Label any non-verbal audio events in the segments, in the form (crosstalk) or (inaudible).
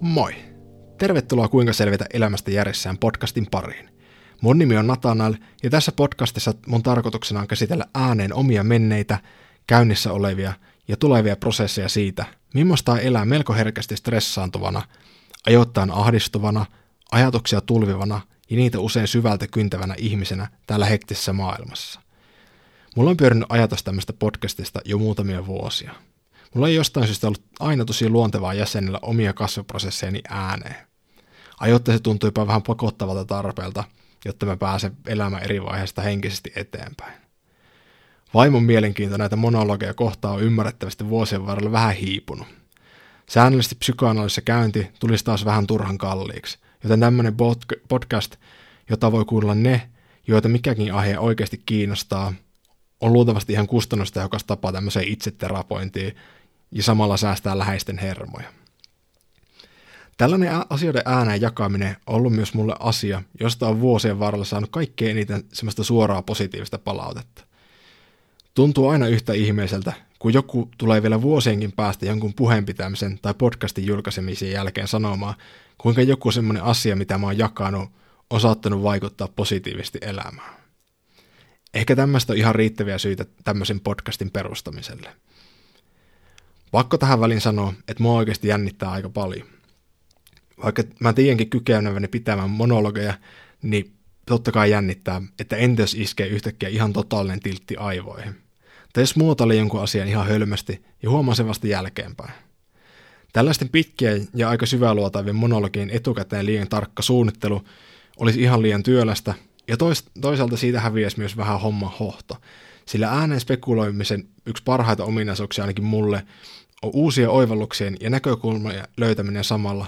Moi! Tervetuloa Kuinka selvitä elämästä järjessään podcastin pariin. Mun nimi on Nathanael ja tässä podcastissa mun tarkoituksena on käsitellä ääneen omia menneitä, käynnissä olevia ja tulevia prosesseja siitä, millaista elää melko herkästi stressaantuvana, ajoittain ahdistuvana, ajatuksia tulvivana ja niitä usein syvältä kyntävänä ihmisenä täällä hektisessä maailmassa. Mulla on pyörinyt ajatus tämmöistä podcastista jo muutamia vuosia – Mulla ei jostain syystä ollut aina tosi luontevaa jäsenellä omia kasvuprosessejani ääneen. Ajoitta se tuntui jopa vähän pakottavalta tarpeelta, jotta mä pääsen elämään eri vaiheista henkisesti eteenpäin. Vaimon mielenkiinto näitä monologeja kohtaa on ymmärrettävästi vuosien varrella vähän hiipunut. Säännöllisesti psykoanalyysissä käynti tulisi taas vähän turhan kalliiksi, joten tämmöinen podcast, jota voi kuulla ne, joita mikäkin aihe oikeasti kiinnostaa, on luultavasti ihan kustannustehokas tapa tämmöiseen itseterapointiin ja samalla säästää läheisten hermoja. Tällainen asioiden ääneen jakaminen on ollut myös mulle asia, josta on vuosien varrella saanut kaikkein eniten semmoista suoraa positiivista palautetta. Tuntuu aina yhtä ihmeiseltä, kun joku tulee vielä vuosienkin päästä jonkun puheenpitämisen tai podcastin julkaisemisen jälkeen sanomaan, kuinka joku semmoinen asia, mitä mä oon jakanut, on saattanut vaikuttaa positiivisesti elämään. Ehkä tämmöistä on ihan riittäviä syitä tämmöisen podcastin perustamiselle – Pakko tähän väliin sanoa, että mua oikeasti jännittää aika paljon. Vaikka mä tiedänkin kykeneväni pitämään monologeja, niin totta kai jännittää, että entäs iskee yhtäkkiä ihan totaalinen tiltti aivoihin. Tai jos muotoilee jonkun asian ihan hölmästi ja huomaa sen vasta jälkeenpäin. Tällaisten pitkien ja aika syväluotavien monologien etukäteen liian tarkka suunnittelu olisi ihan liian työlästä, ja toisaalta siitä häviäisi myös vähän homma hohto, sillä ääneen spekuloimisen yksi parhaita ominaisuuksia ainakin mulle on uusia oivalluksien ja näkökulmien löytäminen samalla,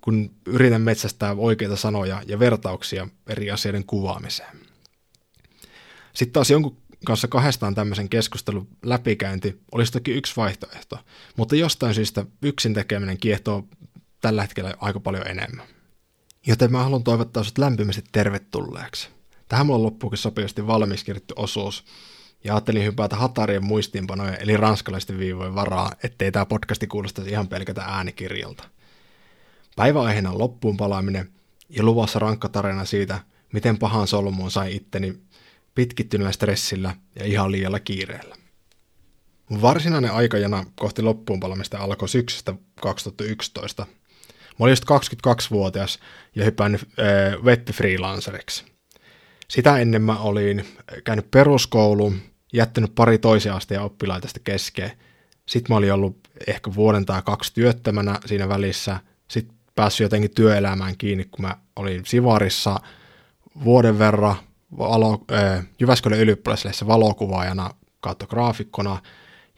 kun yritän metsästää oikeita sanoja ja vertauksia eri asioiden kuvaamiseen. Sitten taas jonkun kanssa kahdestaan tämmöisen keskustelun läpikäynti olisi toki yksi vaihtoehto, mutta jostain syystä yksin tekeminen kiehtoo tällä hetkellä aika paljon enemmän. Joten mä haluan toivottaa sinut lämpimästi tervetulleeksi. Tähän mulla on loppuukin sopivasti valmis osuus, ja ajattelin hypätä Hatarien muistiinpanojen eli ranskalaisten viivojen varaa, ettei tämä podcasti kuulostaisi ihan pelkätä äänikirjalta. Päiväaiheena on loppuun palaaminen ja luvassa rankka tarina siitä, miten pahan solmuun sai itteni pitkittyneellä stressillä ja ihan liialla kiireellä. Mun varsinainen aikajana kohti loppuun palamista alkoi syksystä 2011. Mä olin just 22-vuotias ja hypännyt web-freelanceriksi. Sitä ennen mä olin käynyt peruskoulun, jättänyt pari toisen asteen oppilaita kesken. Sitten mä olin ollut ehkä vuoden tai kaksi työttömänä siinä välissä. Sitten päässyt jotenkin työelämään kiinni, kun mä olin Sivarissa vuoden verran valo, äh, Jyväskylän ylioppilaisessa valokuvaajana kautta graafikkona.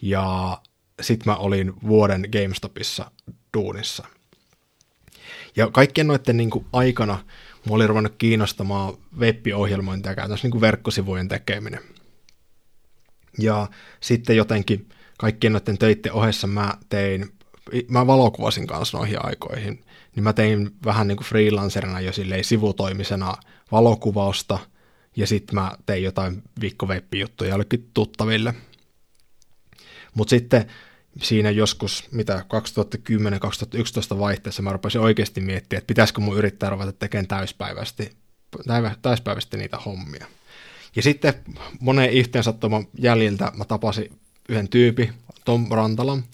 Ja sitten mä olin vuoden GameStopissa duunissa. Ja kaikkien noiden niin kuin, aikana mulla oli ruvennut kiinnostamaan web-ohjelmointia käytännössä niin verkkosivujen tekeminen. Ja sitten jotenkin kaikkien noiden töiden ohessa mä tein, mä valokuvasin kanssa noihin aikoihin, niin mä tein vähän niin kuin freelancerina jo silleen sivutoimisena valokuvausta, ja sitten mä tein jotain viikkoveippijuttuja jollekin tuttaville. Mutta sitten siinä joskus, mitä 2010-2011 vaihteessa mä rupesin oikeasti miettimään, että pitäisikö mun yrittää ruveta tekemään täyspäiväisesti, täyspäiväisesti niitä hommia. Ja sitten monen yhteen sattuman jäljiltä mä tapasin yhden tyypin, Tom Rantalan,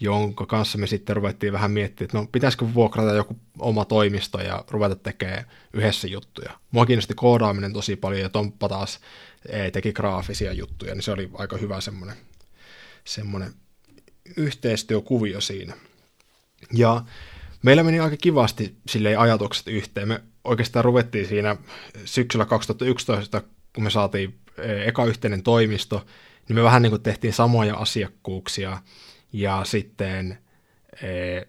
jonka kanssa me sitten ruvettiin vähän miettimään, että no pitäisikö vuokrata joku oma toimisto ja ruveta tekemään yhdessä juttuja. Mua kiinnosti koodaaminen tosi paljon ja Tomppa taas eh, teki graafisia juttuja, niin se oli aika hyvä semmoinen, semmoinen yhteistyökuvio siinä. Ja meillä meni aika kivasti sille ajatukset yhteen. Me oikeastaan ruvettiin siinä syksyllä 2011 kun me saatiin eh, eka yhteinen toimisto, niin me vähän niin kuin tehtiin samoja asiakkuuksia ja sitten, e,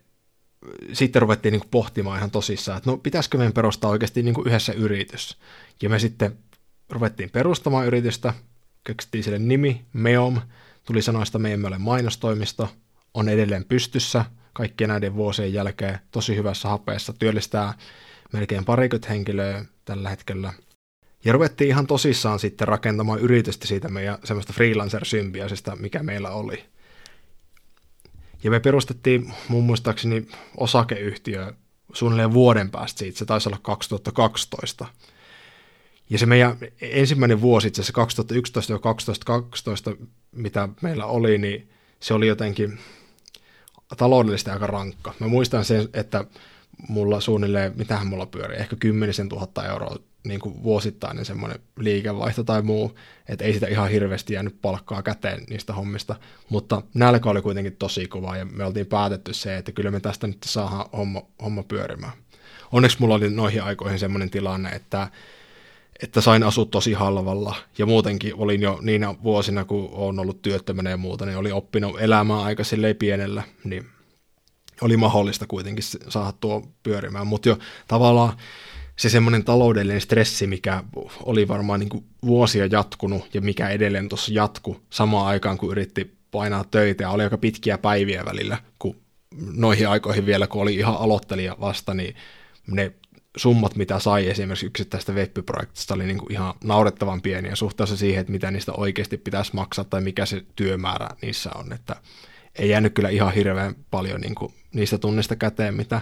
sitten ruvettiin niin kuin pohtimaan ihan tosissaan, että no pitäisikö meidän perustaa oikeasti niin kuin yhdessä yritys. Ja me sitten ruvettiin perustamaan yritystä, keksittiin sille nimi, Meom, tuli sanoista me ole mainostoimisto, on edelleen pystyssä kaikkien näiden vuosien jälkeen, tosi hyvässä hapeessa, työllistää melkein parikymmentä henkilöä tällä hetkellä – ja ruvettiin ihan tosissaan sitten rakentamaan yritystä siitä meidän semmoista freelancer-symbiosista, mikä meillä oli. Ja me perustettiin mun muistaakseni osakeyhtiö suunnilleen vuoden päästä siitä, se taisi olla 2012. Ja se meidän ensimmäinen vuosi, itse asiassa 2011-2012, mitä meillä oli, niin se oli jotenkin taloudellisesti aika rankka. Mä muistan sen, että mulla suunnilleen, mitähän mulla pyörii, ehkä kymmenisen tuhatta euroa niin kuin vuosittainen semmoinen liikevaihto tai muu, että ei sitä ihan hirveästi jäänyt palkkaa käteen niistä hommista, mutta nälkä oli kuitenkin tosi kova ja me oltiin päätetty se, että kyllä me tästä nyt saadaan homma, homma pyörimään. Onneksi mulla oli noihin aikoihin semmoinen tilanne, että, että sain asua tosi halvalla ja muutenkin olin jo niinä vuosina, kun olen ollut työttömänä ja muuta, niin oli oppinut elämään aika silleen pienellä, niin oli mahdollista kuitenkin saada tuo pyörimään, mutta jo tavallaan se semmoinen taloudellinen stressi, mikä oli varmaan niin vuosia jatkunut ja mikä edelleen tuossa jatku samaan aikaan, kun yritti painaa töitä ja oli aika pitkiä päiviä välillä, kun noihin aikoihin vielä, kun oli ihan aloittelija vasta, niin ne summat, mitä sai esimerkiksi yksittäistä web-projektista, oli niin kuin ihan naurettavan pieniä suhteessa siihen, että mitä niistä oikeasti pitäisi maksaa tai mikä se työmäärä niissä on, että ei jäänyt kyllä ihan hirveän paljon niin kuin niistä tunnista käteen, mitä,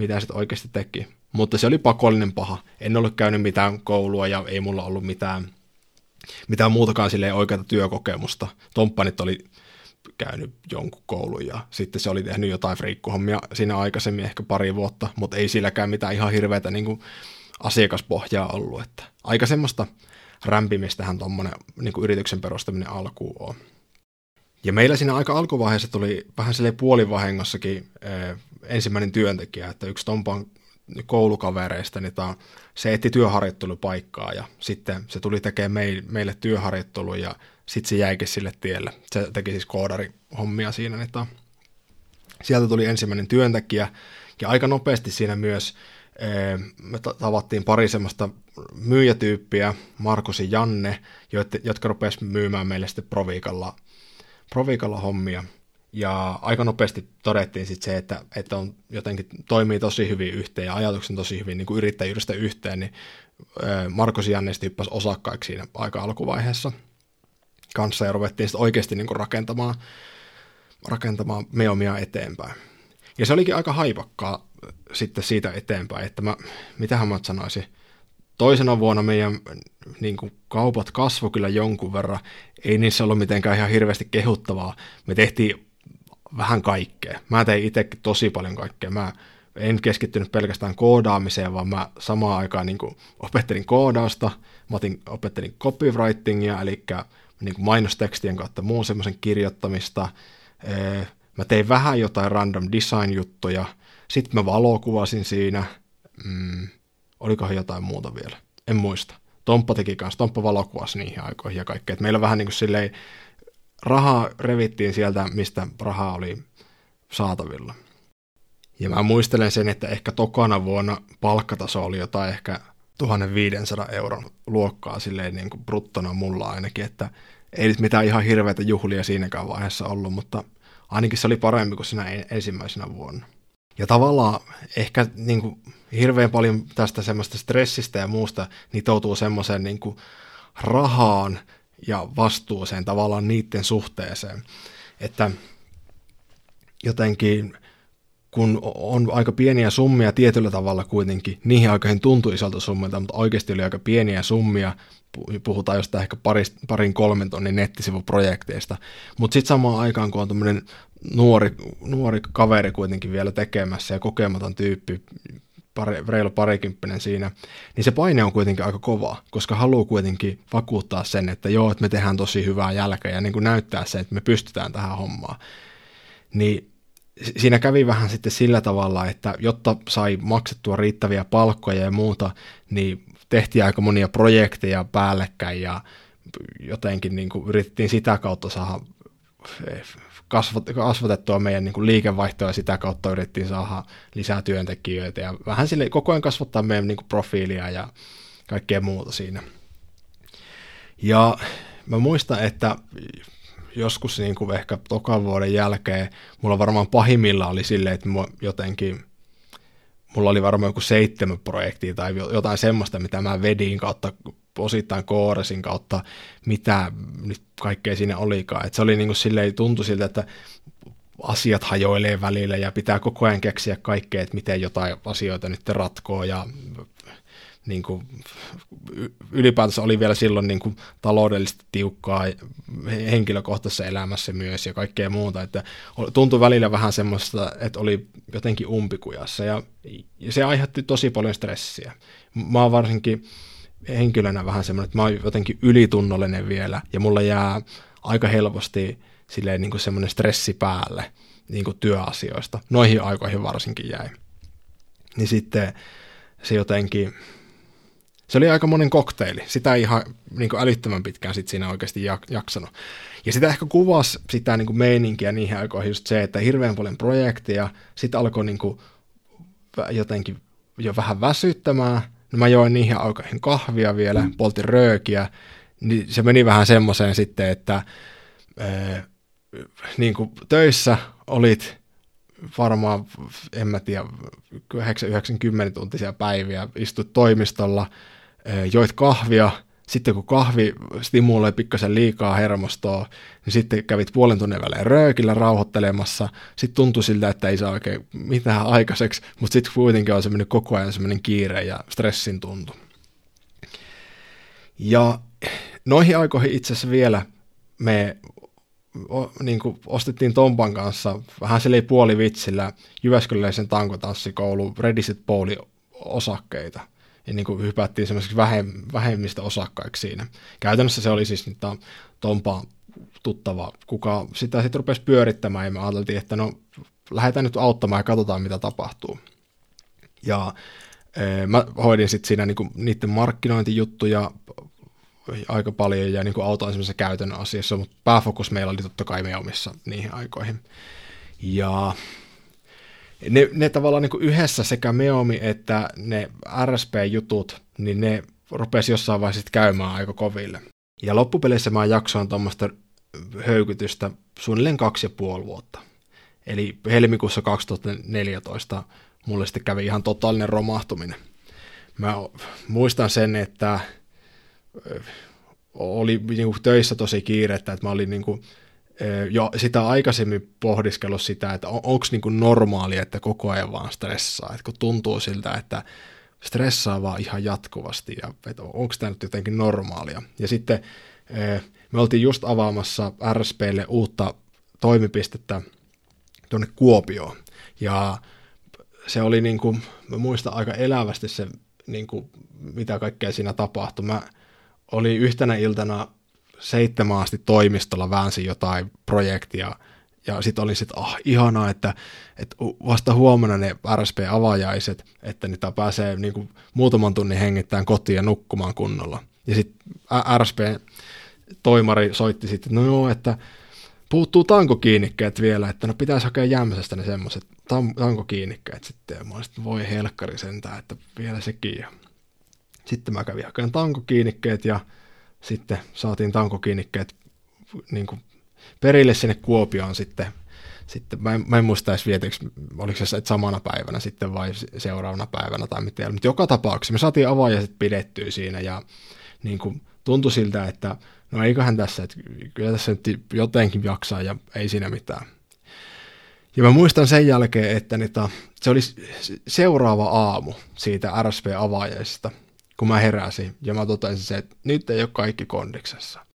mitä sitten oikeasti teki. Mutta se oli pakollinen paha. En ollut käynyt mitään koulua ja ei mulla ollut mitään, mitään muutakaan silleen oikeata työkokemusta. Tomppanit oli käynyt jonkun koulun ja sitten se oli tehnyt jotain friikkuhommia siinä aikaisemmin ehkä pari vuotta, mutta ei silläkään mitään ihan hirveätä niin kuin asiakaspohjaa ollut. Että aika semmoista rämpimistähän tuommoinen niin yrityksen perustaminen alkuun on. Ja meillä siinä aika alkuvaiheessa tuli vähän sille puolivahengossakin eh, ensimmäinen työntekijä, että yksi Tompan koulukavereista, niin tämä, se etti työharjoittelupaikkaa ja sitten se tuli tekemään meille työharjoittelu ja sitten se jäikin sille tielle. Se teki siis koodarihommia siinä, niin tämä, sieltä tuli ensimmäinen työntekijä ja aika nopeasti siinä myös eh, me tavattiin pari semmoista myyjätyyppiä, Markus ja Janne, jotka rupesivat myymään meille sitten Proviikalla, Proviikalla hommia. Ja aika nopeasti todettiin sitten se, että, että on jotenkin toimii tosi hyvin yhteen ja ajatuksen tosi hyvin niin kuin yrittäjyydestä yhteen, niin Markus Jannesti hyppäsi osakkaiksi siinä aika alkuvaiheessa kanssa ja ruvettiin sitten oikeasti niin kuin rakentamaan, rakentamaan meomia eteenpäin. Ja se olikin aika haipakkaa sitten siitä eteenpäin, että mä, mitähän mä sanoisin, toisena vuonna meidän niin kuin kaupat kasvoi kyllä jonkun verran, ei niissä ollut mitenkään ihan hirveästi kehuttavaa. Me tehtiin vähän kaikkea. Mä tein itsekin tosi paljon kaikkea. Mä en keskittynyt pelkästään koodaamiseen, vaan mä samaan aikaan niin kuin opettelin koodausta, mä otin, opettelin copywritingia, eli niin kuin mainostekstien kautta muun semmoisen kirjoittamista. Mä tein vähän jotain random design-juttuja, sitten mä valokuvasin siinä, mm, olikohan jotain muuta vielä, en muista. Tomppa teki kanssa, Tomppa valokuvasi niihin aikoihin ja kaikkea. Meillä vähän niin kuin silleen rahaa revittiin sieltä, mistä rahaa oli saatavilla. Ja mä muistelen sen, että ehkä tokana vuonna palkkataso oli jotain ehkä 1500 euron luokkaa silleen niin kuin bruttona mulla ainakin, että ei nyt mitään ihan hirveitä juhlia siinäkään vaiheessa ollut, mutta ainakin se oli parempi kuin siinä ensimmäisenä vuonna. Ja tavallaan ehkä niin kuin, hirveän paljon tästä semmoista stressistä ja muusta nitoutuu semmoiseen niin kuin, rahaan ja vastuuseen tavallaan niiden suhteeseen. Että jotenkin kun on aika pieniä summia tietyllä tavalla kuitenkin, niihin aikoihin tuntui isolta summilta, mutta oikeasti oli aika pieniä summia, puhutaan jostain ehkä paris, parin kolmen tonnin nettisivuprojekteista, mutta sitten samaan aikaan, kun on tämmöinen nuori, nuori kaveri kuitenkin vielä tekemässä ja kokematon tyyppi, pari, reilu parikymppinen siinä, niin se paine on kuitenkin aika kova, koska haluaa kuitenkin vakuuttaa sen, että joo, että me tehdään tosi hyvää jälkeä ja niin kuin näyttää sen, että me pystytään tähän hommaan. Niin siinä kävi vähän sitten sillä tavalla, että jotta sai maksettua riittäviä palkkoja ja muuta, niin tehtiin aika monia projekteja päällekkäin ja jotenkin niin kuin yritettiin sitä kautta saada kasvatettua meidän niin kuin liikevaihtoa ja sitä kautta yritettiin saada lisää työntekijöitä ja vähän sille koko ajan kasvattaa meidän niin kuin profiilia ja kaikkea muuta siinä. Ja mä muistan, että joskus niin kuin ehkä tokan vuoden jälkeen mulla varmaan pahimmilla oli silleen, että mä jotenkin mulla oli varmaan joku seitsemän projektia tai jotain semmoista, mitä mä vedin kautta osittain kooresin kautta, mitä nyt kaikkea siinä olikaan. Et se oli niin kuin silleen, tuntui siltä, että asiat hajoilee välillä ja pitää koko ajan keksiä kaikkea, että miten jotain asioita nyt ratkoo ja niin kuin, ylipäätänsä oli vielä silloin niin kuin, taloudellisesti tiukkaa henkilökohtaisessa elämässä myös ja kaikkea muuta, että tuntui välillä vähän semmoista, että oli jotenkin umpikujassa ja, ja se aiheutti tosi paljon stressiä. Mä varsinkin henkilönä vähän semmoinen, että mä oon jotenkin ylitunnollinen vielä ja mulla jää aika helposti silleen niin kuin semmoinen stressi päälle niin kuin työasioista. Noihin aikoihin varsinkin jäi. Niin sitten se jotenkin, se oli aika monen kokteili. Sitä ei ihan niin kuin älyttömän pitkään sit siinä oikeasti jaksanut. Ja sitä ehkä kuvasi sitä niin kuin meininkiä niihin aikoihin just se, että hirveän paljon projekteja, sitten alkoi niin kuin jotenkin jo vähän väsyttämään. No mä join niihin aikoihin kahvia vielä, poltin röökiä, niin se meni vähän semmoiseen sitten, että ää, niin kuin töissä olit varmaan, en mä tiedä, 90 tuntisia päiviä, istut toimistolla, joit kahvia, sitten kun kahvi stimuloi pikkasen liikaa hermostoa, niin sitten kävit puolen tunnin välein röökillä rauhoittelemassa, sitten tuntui siltä, että ei saa oikein mitään aikaiseksi, mutta sitten kuitenkin on semmoinen koko ajan semmoinen kiire ja stressin tuntu. Ja noihin aikoihin itse asiassa vielä me o, niin kuin ostettiin Tompan kanssa vähän sille puolivitsillä Jyväskyläisen tankotanssikoulu Redisit Bowli osakkeita. Ja niin kuin hypättiin semmoiseksi vähem, vähemmistä osakkaiksi siinä. Käytännössä se oli siis niitä Tompa tuttava, kuka sitä sitten rupesi pyörittämään ja me ajateltiin, että no lähdetään nyt auttamaan ja katsotaan mitä tapahtuu. Ja e, mä hoidin sitten siinä niinku niiden markkinointijuttuja, aika paljon ja niin kuin autoin semmoisessa käytännön asiassa, mutta pääfokus meillä oli totta kai me omissa niihin aikoihin. Ja ne, ne tavallaan niin kuin yhdessä sekä Meomi että ne RSP-jutut, niin ne rupesi jossain vaiheessa käymään aika koville. Ja loppupeleissä mä jaksoin tuommoista höykytystä suunnilleen kaksi ja puoli vuotta. Eli helmikuussa 2014 mulle sitten kävi ihan totaalinen romahtuminen. Mä muistan sen, että oli niin kuin töissä tosi kiirettä, että mä olin niin kuin, jo sitä aikaisemmin pohdiskellut sitä, että on, onko niin kuin normaalia, että koko ajan vaan stressaa, että kun tuntuu siltä, että stressaa vaan ihan jatkuvasti ja että onko tämä nyt jotenkin normaalia. Ja sitten me oltiin just avaamassa RSPlle uutta toimipistettä tuonne Kuopioon ja se oli niin kuin, mä muistan aika elävästi se, niin kuin, mitä kaikkea siinä tapahtui. Mä oli yhtenä iltana seitsemän asti toimistolla väänsi jotain projektia, ja sitten oli sitten, ah, ihanaa, että, että vasta huomenna ne RSP-avajaiset, että niitä pääsee niin kuin, muutaman tunnin hengittämään kotiin ja nukkumaan kunnolla. Ja sitten RSP-toimari soitti sitten, no joo, että puuttuu tankokiinnikkeet vielä, että no pitäisi hakea jämsästä ne semmoiset tankokiinnikkeet sitten. Mä olin sitten, voi helkkari sentään, että vielä sekin. Ja sitten mä kävin hakemaan tankokiinnikkeet ja sitten saatiin tankokiinnikkeet niin kuin perille sinne Kuopioon sitten. sitten mä, en, mä en muista edes vietikö, oliko se samana päivänä sitten vai seuraavana päivänä tai miten. Mutta joka tapauksessa me saatiin avajaiset pidettyä siinä ja niin kuin tuntui siltä, että no eiköhän tässä, että kyllä tässä nyt jotenkin jaksaa ja ei siinä mitään. Ja mä muistan sen jälkeen, että niitä, se oli seuraava aamu siitä RSP-avaajaisesta, kun mä heräsin ja mä totesin se, että nyt ei ole kaikki kondiksessa.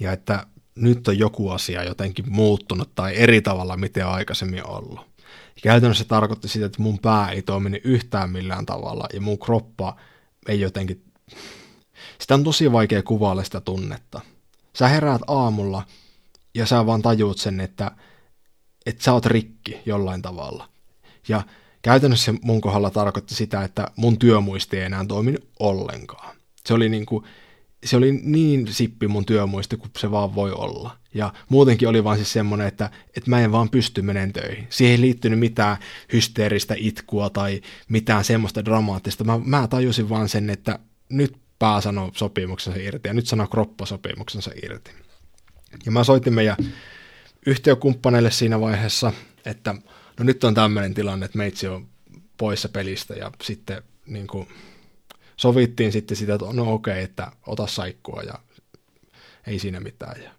Ja että nyt on joku asia jotenkin muuttunut tai eri tavalla, miten on aikaisemmin ollut. Ja käytännössä se tarkoitti sitä, että mun pää ei toimi yhtään millään tavalla ja mun kroppa ei jotenkin... Sitä on tosi vaikea kuvailla sitä tunnetta. Sä heräät aamulla ja sä vaan tajuut sen, että, että sä oot rikki jollain tavalla. Ja Käytännössä mun kohdalla tarkoitti sitä, että mun työmuisti ei enää toiminut ollenkaan. Se oli niin kuin, se oli niin sippi mun työmuisti kuin se vaan voi olla. Ja muutenkin oli vaan siis semmoinen, että, että mä en vaan pysty menemään töihin. Siihen ei liittynyt mitään hysteeristä itkua tai mitään semmoista dramaattista. Mä, mä tajusin vaan sen, että nyt pää sanoo sopimuksensa irti ja nyt sanoo kroppa sopimuksensa irti. Ja mä soitin meidän yhtiökumppaneille siinä vaiheessa, että no nyt on tämmöinen tilanne, että meitsi on poissa pelistä ja sitten niin kuin, sovittiin sitten sitä, että no okei, että ota saikkua ja ei siinä mitään. Ja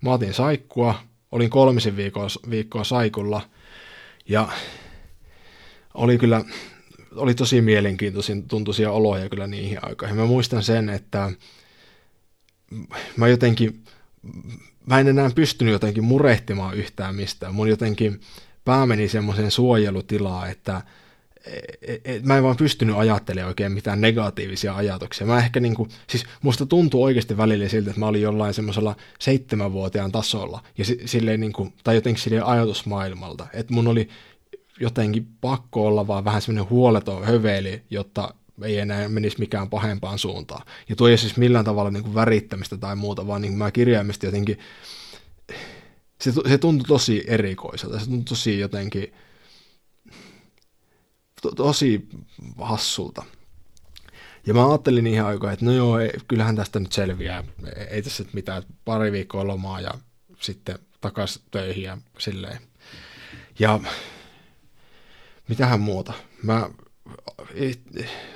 mä otin saikkua, olin kolmisen viikkoa, viikkoa Saikulla ja oli kyllä, oli tosi mielenkiintoisia tuntuisia oloja kyllä niihin aikoihin. Mä muistan sen, että mä jotenkin, mä en enää pystynyt jotenkin murehtimaan yhtään mistään. Mun jotenkin pää meni semmoiseen suojelutilaan, että et, et, mä en vaan pystynyt ajattelemaan oikein mitään negatiivisia ajatuksia. Mä ehkä niinku, siis musta tuntuu oikeasti välillä siltä, että mä olin jollain semmoisella seitsemänvuotiaan tasolla, ja si, silleen niinku, tai jotenkin silleen ajatusmaailmalta, että mun oli jotenkin pakko olla vaan vähän semmoinen huoleton höveli, jotta ei enää menisi mikään pahempaan suuntaan. Ja tuo ei siis millään tavalla niin kuin värittämistä tai muuta, vaan niin kuin mä kirjaimesti jotenkin, se, se tuntui tosi erikoiselta, se tuntui tosi jotenkin, to, tosi hassulta. Ja mä ajattelin ihan aikoihin, että no joo, ei, kyllähän tästä nyt selviää, ei tässä mitään, pari viikkoa lomaa ja sitten takaisin töihin ja silleen. Ja mitähän muuta. Mä,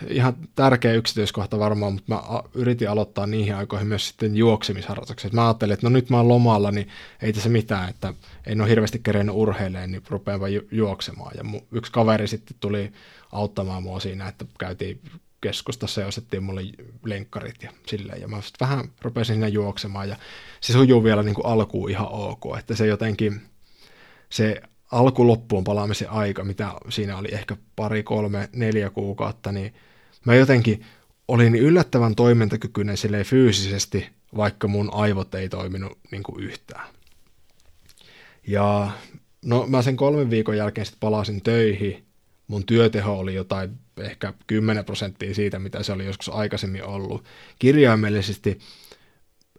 ihan tärkeä yksityiskohta varmaan, mutta mä yritin aloittaa niihin aikoihin myös sitten juoksemisharjoitukset. Mä ajattelin, että no nyt mä oon lomalla, niin ei tässä mitään, että en ole hirveästi kerennyt urheilemaan, niin rupean vaan ju- juoksemaan. Ja yksi kaveri sitten tuli auttamaan mua siinä, että käytiin keskustassa ja osettiin mulle lenkkarit ja silleen. Ja mä sitten vähän rupesin siinä juoksemaan ja se sujuu vielä niin kuin alkuun ihan ok, että se jotenkin, se alkuloppuun palaamisen aika, mitä siinä oli ehkä pari, kolme, neljä kuukautta, niin mä jotenkin olin yllättävän toimintakykyinen silleen fyysisesti, vaikka mun aivot ei toiminut niin kuin yhtään. Ja no mä sen kolmen viikon jälkeen sitten palasin töihin, mun työteho oli jotain ehkä 10 prosenttia siitä, mitä se oli joskus aikaisemmin ollut. Kirjaimellisesti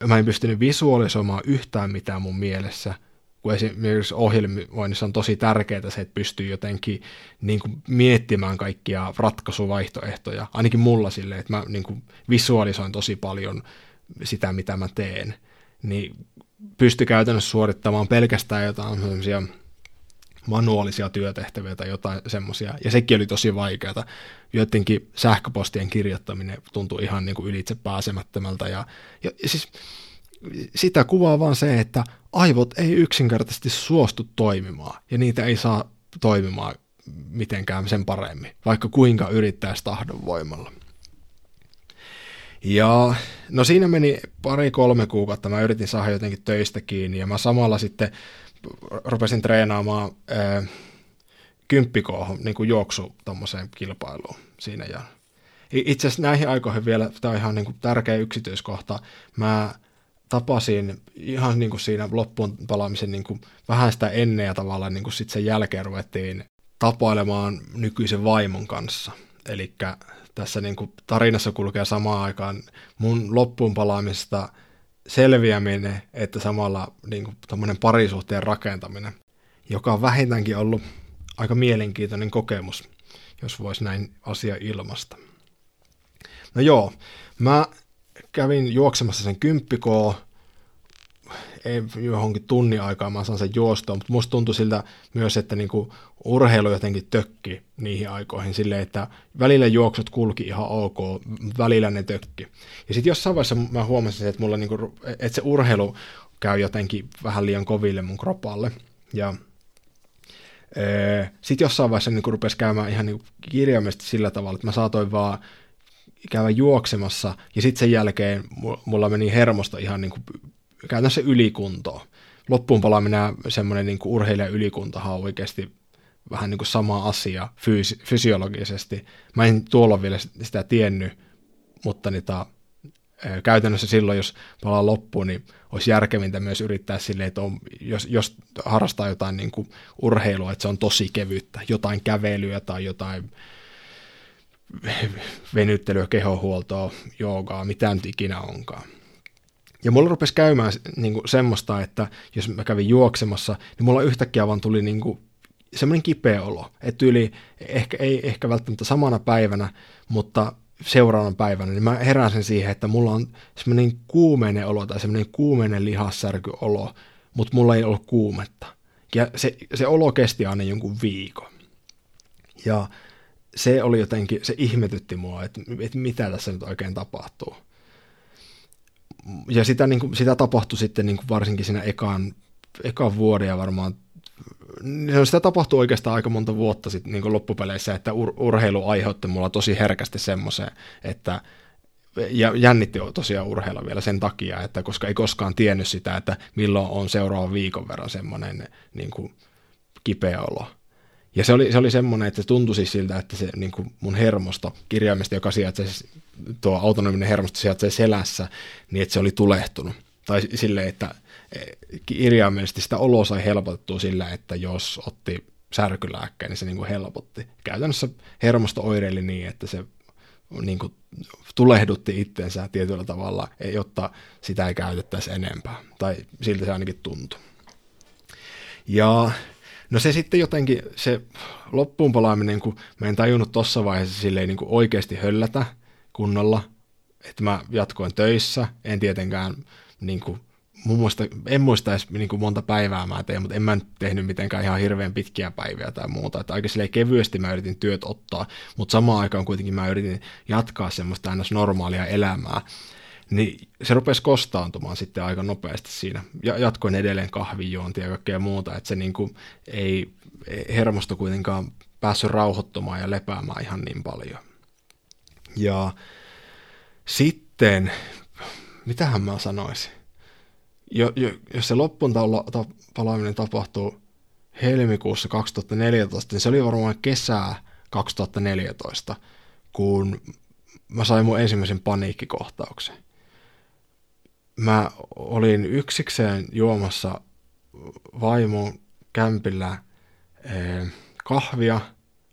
mä en pystynyt visualisoimaan yhtään mitään mun mielessä – kun esimerkiksi ohjelmoinnissa on tosi tärkeää se, että pystyy jotenkin niin kuin miettimään kaikkia ratkaisuvaihtoehtoja, ainakin mulla silleen, että mä niin kuin visualisoin tosi paljon sitä, mitä mä teen, niin pysty käytännössä suorittamaan pelkästään jotain sellaisia manuaalisia työtehtäviä tai jotain semmoisia, ja sekin oli tosi vaikeaa. Jotenkin sähköpostien kirjoittaminen tuntui ihan niin kuin ylitse pääsemättömältä, ja, ja siis sitä kuvaa vaan se, että aivot ei yksinkertaisesti suostu toimimaan ja niitä ei saa toimimaan mitenkään sen paremmin, vaikka kuinka yrittäisi tahdon voimalla. Ja no siinä meni pari-kolme kuukautta, mä yritin saada jotenkin töistä kiinni ja mä samalla sitten rupesin treenaamaan ää, kymppikoohon, niin kuin juoksu tuommoiseen kilpailuun siinä. Ja itse asiassa näihin aikoihin vielä, tämä on ihan niin kuin tärkeä yksityiskohta, mä tapasin ihan niin kuin siinä loppuun palaamisen niin kuin vähän sitä ennen ja tavallaan niin kuin sit sen jälkeen ruvettiin tapailemaan nykyisen vaimon kanssa. Eli tässä niin kuin tarinassa kulkee samaan aikaan mun loppuun palaamista selviäminen, että samalla niin kuin parisuhteen rakentaminen, joka on vähintäänkin ollut aika mielenkiintoinen kokemus, jos voisi näin asia ilmasta. No joo, mä kävin juoksemassa sen kymppikoo, ei johonkin tunnin aikaa mä saan sen juostoon, mutta musta tuntui siltä myös, että niinku urheilu jotenkin tökki niihin aikoihin silleen, että välillä juoksut kulki ihan ok, välillä ne tökki. Ja sitten jossain vaiheessa mä huomasin, että, mulla niinku, että se urheilu käy jotenkin vähän liian koville mun kropalle. Ja sitten jossain vaiheessa niin rupesi käymään ihan niin kirjaimesti sillä tavalla, että mä saatoin vaan käydä juoksemassa, ja sitten sen jälkeen mulla meni hermosta ihan niin kuin käytännössä ylikuntoa. Loppuun palaaminen semmoinen niin kuin urheilijan ylikuntahan on oikeasti vähän niin kuin sama asia fysi- fysiologisesti. Mä en tuolla vielä sitä tiennyt, mutta niitä, käytännössä silloin, jos palaa loppuun, niin olisi järkevintä myös yrittää silleen, että on, jos, jos harrastaa jotain niin kuin urheilua, että se on tosi kevyttä, jotain kävelyä tai jotain venyttelyä, kehohuoltoa, joogaa, mitä nyt ikinä onkaan. Ja mulla rupesi käymään niin kuin semmoista, että jos mä kävin juoksemassa, niin mulla yhtäkkiä vaan tuli niin kuin semmoinen kipeä olo. Että yli, ehkä, ei ehkä välttämättä samana päivänä, mutta seuraavana päivänä, niin mä heräsin siihen, että mulla on semmoinen kuumeinen olo tai semmoinen kuumeinen lihassärkyolo, mutta mulla ei ollut kuumetta. Ja se, se olo kesti aina jonkun viikon. Ja se oli jotenkin, se ihmetytti mua, että, että mitä tässä nyt oikein tapahtuu. Ja sitä, niin kuin, sitä tapahtui sitten niin kuin varsinkin siinä ekan eka vuoden ja varmaan No sitä tapahtui oikeastaan aika monta vuotta sitten niin loppupeleissä, että ur- urheilu aiheutti mulla tosi herkästi semmoiseen, että ja jännitti tosiaan urheilla vielä sen takia, että koska ei koskaan tiennyt sitä, että milloin on seuraavan viikon verran semmoinen niin kuin kipeä olo. Ja se oli, se oli semmoinen, että se tuntui siis siltä, että se niin kuin mun hermosto, kirjaimesti, joka sijaitsee, siis tuo autonominen hermosto sijaitsee selässä, niin että se oli tulehtunut. Tai silleen, että kirjaimellisesti sitä oloa sai helpotettua sillä, että jos otti särkylääkkeen, niin se niin kuin helpotti. Käytännössä hermosto oireili niin, että se niin kuin tulehdutti itsensä tietyllä tavalla, jotta sitä ei käytettäisi enempää. Tai siltä se ainakin tuntui. Ja no se sitten jotenkin, se loppuun palaaminen, kun mä en tajunnut tuossa vaiheessa silleen niin kuin oikeasti höllätä kunnolla, että mä jatkoin töissä, en tietenkään niin kuin mun muista, en muista edes niin kuin monta päivää mä tein, mutta en mä tehnyt mitenkään ihan hirveän pitkiä päiviä tai muuta. Että aika kevyesti mä yritin työt ottaa, mutta samaan aikaan kuitenkin mä yritin jatkaa semmoista aina normaalia elämää. Niin se rupesi kostaantumaan sitten aika nopeasti siinä. Ja jatkoin edelleen kahvijuontia ja kaikkea muuta, että se niin kuin ei hermosto kuitenkaan päässyt rauhoittumaan ja lepäämään ihan niin paljon. Ja sitten, mitähän mä sanoisin? jo, jo, jos se loppuun palaaminen tapahtuu helmikuussa 2014, niin se oli varmaan kesää 2014, kun mä sain mun ensimmäisen paniikkikohtauksen. Mä olin yksikseen juomassa vaimon kämpillä eh, kahvia.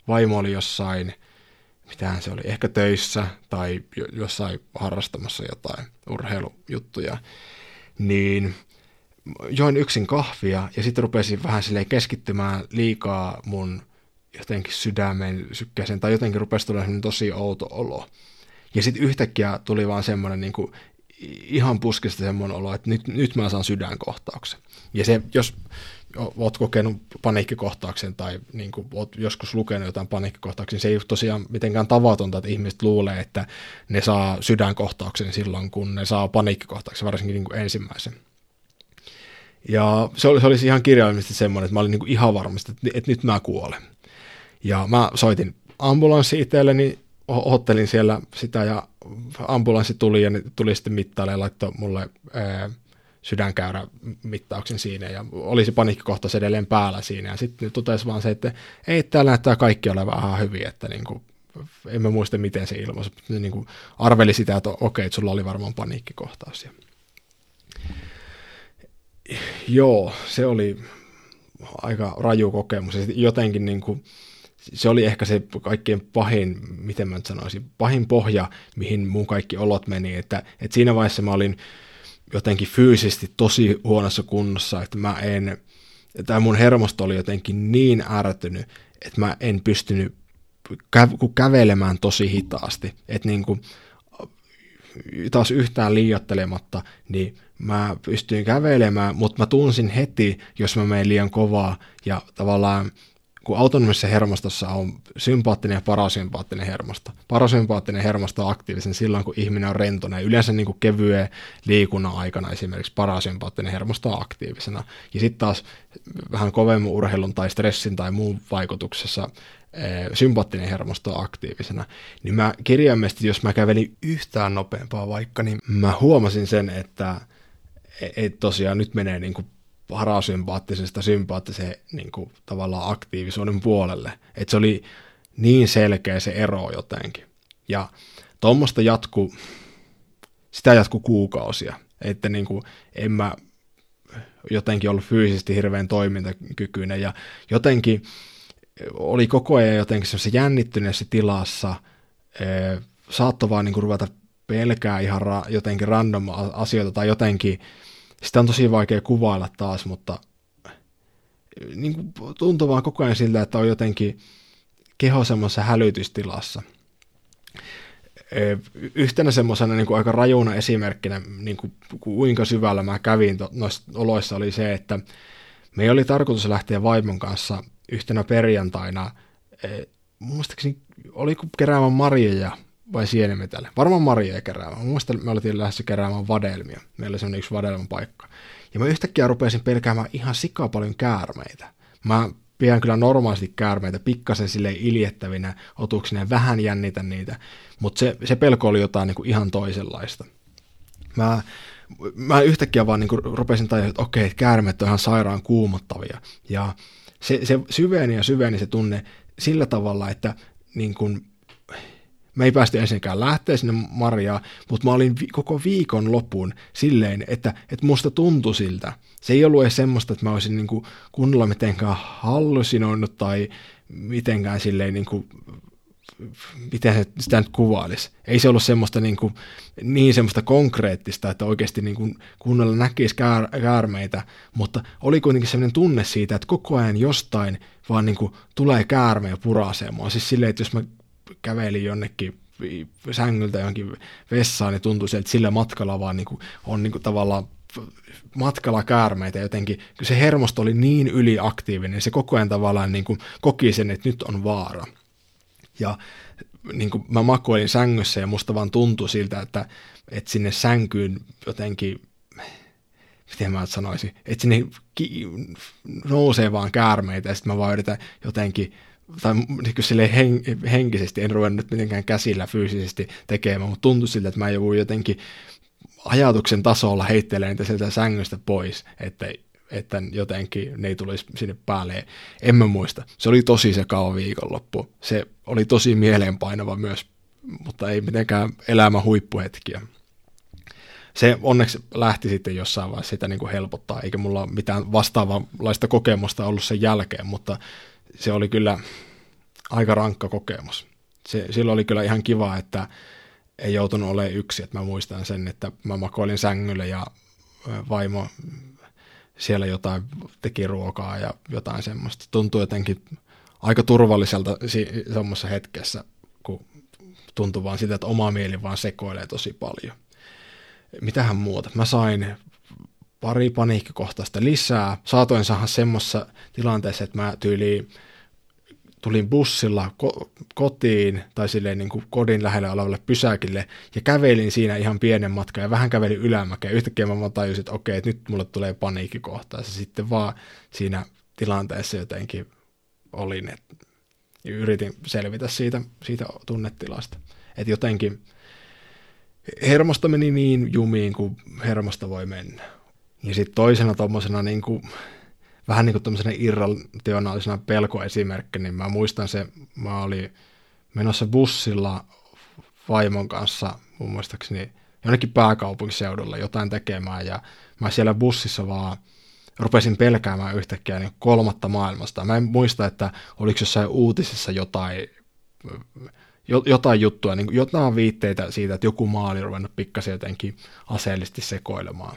Vaimo oli jossain, mitähän se oli, ehkä töissä tai jossain harrastamassa jotain urheilujuttuja niin join yksin kahvia ja sitten rupesin vähän silleen keskittymään liikaa mun jotenkin sydämen sykkeeseen tai jotenkin rupesi tulla tosi outo olo. Ja sitten yhtäkkiä tuli vaan semmoinen niin ihan puskista semmoinen olo, että nyt, nyt mä saan sydänkohtauksen. Ja se, jos oot kokenut paniikkikohtauksen tai niin kuin oot joskus lukenut jotain paniikkikohtauksen, se ei ole tosiaan mitenkään tavatonta, että ihmiset luulee, että ne saa sydänkohtauksen silloin, kun ne saa paniikkikohtauksen, varsinkin niin kuin ensimmäisen. Ja se, oli, se olisi ihan kirjaimellisesti semmoinen, että mä olin niin kuin ihan varmasti, että, että nyt mä kuolen. Ja mä soitin ambulanssi itselleni, ottelin siellä sitä ja ambulanssi tuli ja tuli sitten mittaille ja laittoi mulle ää, sydänkäyrä mittauksen siinä ja olisi paniikkikohtaus edelleen päällä siinä ja sitten totesi vaan se, että ei täällä näyttää kaikki olevan ihan hyvin, että niin kuin, en mä muista miten se ilmaisi, niin kuin arveli sitä, että okei, että sulla oli varmaan paniikkikohtaus. Ja... Joo, se oli aika raju kokemus ja jotenkin niin kuin, se oli ehkä se kaikkein pahin, miten mä nyt sanoisin, pahin pohja, mihin mun kaikki olot meni, että, että siinä vaiheessa mä olin jotenkin fyysisesti tosi huonossa kunnossa, että mä en, tai mun hermosto oli jotenkin niin ärtynyt, että mä en pystynyt kä- kävelemään tosi hitaasti, että niin kuin, taas yhtään liiottelematta, niin mä pystyin kävelemään, mutta mä tunsin heti, jos mä menen liian kovaa ja tavallaan kun autonomisessa hermostossa on sympaattinen ja parasympaattinen hermosto. Parasympaattinen hermosto on aktiivisen silloin, kun ihminen on rentona. Yleensä niin kuin kevyen liikunnan aikana esimerkiksi parasympaattinen hermosto on aktiivisena. Ja sitten taas vähän kovemman urheilun tai stressin tai muun vaikutuksessa eh, sympaattinen hermosto on aktiivisena. Niin mä kirjaimesti, jos mä kävelin yhtään nopeampaa vaikka, niin mä huomasin sen, että et tosiaan nyt menee niin kuin parasympaattisesta sympaattiseen niin kuin, tavallaan aktiivisuuden puolelle. Että se oli niin selkeä se ero jotenkin. Ja tuommoista jatku, sitä jatku kuukausia. Että niin kuin, en mä jotenkin ollut fyysisesti hirveän toimintakykyinen ja jotenkin oli koko ajan jotenkin semmoisessa jännittyneessä tilassa, saattoi vaan niin kuin ruveta pelkää ihan ra- jotenkin random asioita tai jotenkin sitä on tosi vaikea kuvailla taas, mutta niin kuin tuntuu vaan koko ajan siltä, että on jotenkin keho semmoisessa hälytystilassa. Yhtenä semmoisena niin kuin aika rajuna esimerkkinä, niin kuin, kuinka syvällä mä kävin noissa oloissa, oli se, että me oli tarkoitus lähteä vaimon kanssa yhtenä perjantaina, muistaakseni, oliko keräämään marjoja vai sienemetälle. Varmaan marjoja keräämään. Muista me oltiin lähdössä keräämään vadelmia. Meillä oli semmoinen yksi vadelman paikka. Ja mä yhtäkkiä rupesin pelkäämään ihan sikaa paljon käärmeitä. Mä pidän kyllä normaalisti käärmeitä pikkasen sille iljettävinä otuksina vähän jännitä niitä, mutta se, se pelko oli jotain niin kuin ihan toisenlaista. Mä, mä yhtäkkiä vaan niin kuin rupesin tajua, että okei, käärmeet on ihan sairaan kuumottavia. Ja se, se syveni ja syveni se tunne sillä tavalla, että niin kuin, me ei päästy ensinnäkään lähteä sinne marjaan, mutta mä olin vi- koko viikon lopun silleen, että, että musta tuntui siltä. Se ei ollut edes semmoista, että mä olisin niin kuin kunnolla mitenkään hallusinoinut tai mitenkään silleen niin kuin, miten se sitä nyt kuvailisi. Ei se ollut semmoista niin, kuin, niin semmoista konkreettista, että oikeasti niin kuin kunnolla näkisi käär, käärmeitä, mutta oli kuitenkin semmoinen tunne siitä, että koko ajan jostain vaan niin kuin tulee käärme ja purasee mua. Siis silleen, että jos mä kävelin jonnekin sängyltä johonkin vessaan, niin tuntui että sillä matkalla vaan niin kuin, on niin kuin tavallaan matkalla käärmeitä jotenkin, kun se hermosto oli niin yliaktiivinen, se koko ajan tavallaan niin kuin koki sen, että nyt on vaara. Ja niin kuin mä makoilin sängyssä ja musta vaan tuntui siltä, että, että sinne sänkyyn jotenkin, miten mä sanoisin, että sinne ki- nousee vaan käärmeitä ja sitten mä vaan yritän jotenkin tai niin kuin hen, henkisesti en ruvennut mitenkään käsillä fyysisesti tekemään, mutta tuntui siltä, että mä joudun jotenkin ajatuksen tasolla heittelee niitä sieltä sängystä pois, että, että jotenkin ne ei tulisi sinne päälle. En mä muista. Se oli tosi se kauan viikonloppu. Se oli tosi mieleenpainava myös, mutta ei mitenkään elämän huippuhetkiä. Se onneksi lähti sitten jossain vaiheessa sitä niin kuin helpottaa, eikä mulla mitään vastaavanlaista kokemusta ollut sen jälkeen, mutta se oli kyllä aika rankka kokemus. Se, silloin oli kyllä ihan kiva, että ei joutunut olemaan yksi. Että mä muistan sen, että mä makoilin sängyllä ja vaimo siellä jotain teki ruokaa ja jotain semmoista. Tuntui jotenkin aika turvalliselta semmoisessa hetkessä, kun tuntui vaan sitä, että oma mieli vaan sekoilee tosi paljon. Mitähän muuta? Mä sain pari paniikkikohtaista lisää. Saatoin saada semmoisessa tilanteessa, että mä tyyliin tulin bussilla ko- kotiin tai silleen niin kuin kodin lähellä olevalle pysäkille ja kävelin siinä ihan pienen matkan ja vähän kävelin ylämäkeä. Yhtäkkiä mä tajusin, että okei, että nyt mulle tulee paniikkikohta. Ja sitten vaan siinä tilanteessa jotenkin olin, että yritin selvitä siitä, siitä tunnetilasta. Että jotenkin hermosta meni niin jumiin kuin hermosta voi mennä. Ja sitten toisena tuommoisena niin vähän niin kuin tämmöisenä irrationaalisena pelkoesimerkkinä, niin mä muistan se, mä olin menossa bussilla vaimon kanssa mun muistaakseni jonnekin pääkaupunkiseudulla jotain tekemään ja mä siellä bussissa vaan rupesin pelkäämään yhtäkkiä niin kolmatta maailmasta. Mä en muista, että oliko jossain uutisissa jotain, jotain juttua, niin jotain viitteitä siitä, että joku maa oli ruvennut pikkasen jotenkin aseellisesti sekoilemaan.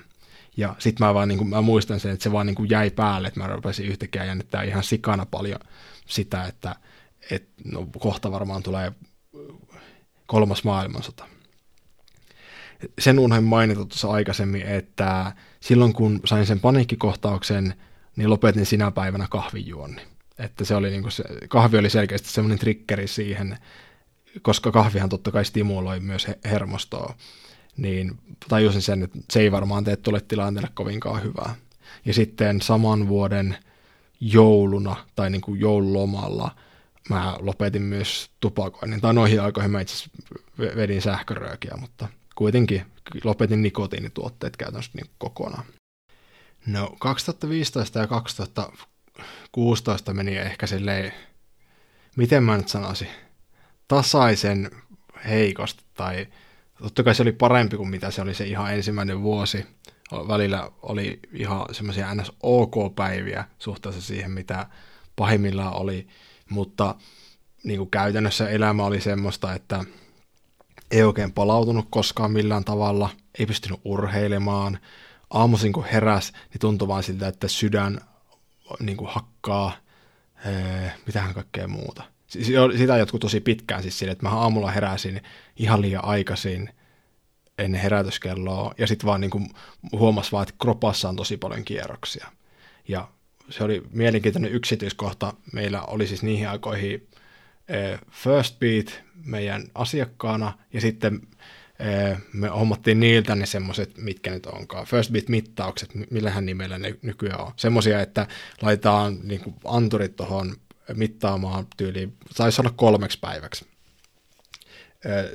Ja sitten mä vaan niin kuin, mä muistan sen, että se vaan niin kuin jäi päälle, että mä rupesin yhtäkkiä jännittää ihan sikana paljon sitä, että et, no, kohta varmaan tulee kolmas maailmansota. Sen unohdin mainita tuossa aikaisemmin, että silloin kun sain sen paniikkikohtauksen, niin lopetin sinä päivänä kahvijuonni. Että se oli niin kuin se, kahvi oli selkeästi semmoinen triggeri siihen, koska kahvihan totta kai stimuloi myös hermostoa niin tajusin sen, että se ei varmaan tee tuolle tilanteelle kovinkaan hyvää. Ja sitten saman vuoden jouluna tai niin kuin joululomalla mä lopetin myös tupakoinnin. Tai noihin aikoihin mä itse vedin sähköröökiä, mutta kuitenkin lopetin nikotiinituotteet käytännössä niin kokonaan. No 2015 ja 2016 meni ehkä silleen, miten mä nyt sanoisin, tasaisen heikosti tai totta kai se oli parempi kuin mitä se oli se ihan ensimmäinen vuosi. Välillä oli ihan semmoisia ns. OK-päiviä suhteessa siihen, mitä pahimmillaan oli, mutta niin kuin käytännössä elämä oli semmoista, että ei oikein palautunut koskaan millään tavalla, ei pystynyt urheilemaan. Aamuisin kun heräs, niin tuntui vaan siltä, että sydän niin kuin hakkaa, ee, mitähän kaikkea muuta sitä jotkut tosi pitkään siis sille, että mä aamulla heräsin ihan liian aikaisin ennen herätyskelloa, ja sitten vaan niin kuin huomasi vaan, että kropassa on tosi paljon kierroksia. Ja se oli mielenkiintoinen yksityiskohta. Meillä oli siis niihin aikoihin eh, First Beat meidän asiakkaana, ja sitten me hommattiin niiltä ne semmoiset, mitkä nyt onkaan, first bit mittaukset, millähän nimellä ne nykyään on. Semmoisia, että laitetaan niin anturit tuohon mittaamaan tyyliin, saisi olla kolmeksi päiväksi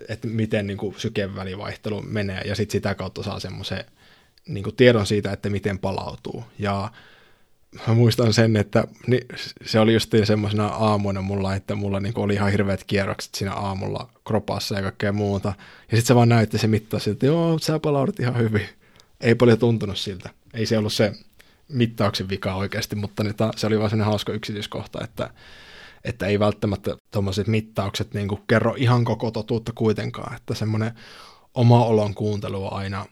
että miten niin sykevälivaihtelu menee, ja sitten sitä kautta saa semmoisen niin tiedon siitä, että miten palautuu. Ja mä muistan sen, että se oli just semmoisena aamuina mulla, että mulla niin oli ihan hirveät kierrokset siinä aamulla kropassa ja kaikkea muuta. Ja sitten se vaan näytti se mittasi, että joo, sä palaudut ihan hyvin. Ei paljon tuntunut siltä. Ei se ollut se mittauksen vika oikeasti, mutta ta, se oli vaan sellainen hauska yksityiskohta, että, että ei välttämättä tuommoiset mittaukset niin kerro ihan koko totuutta kuitenkaan, että semmoinen oma olon kuuntelu on aina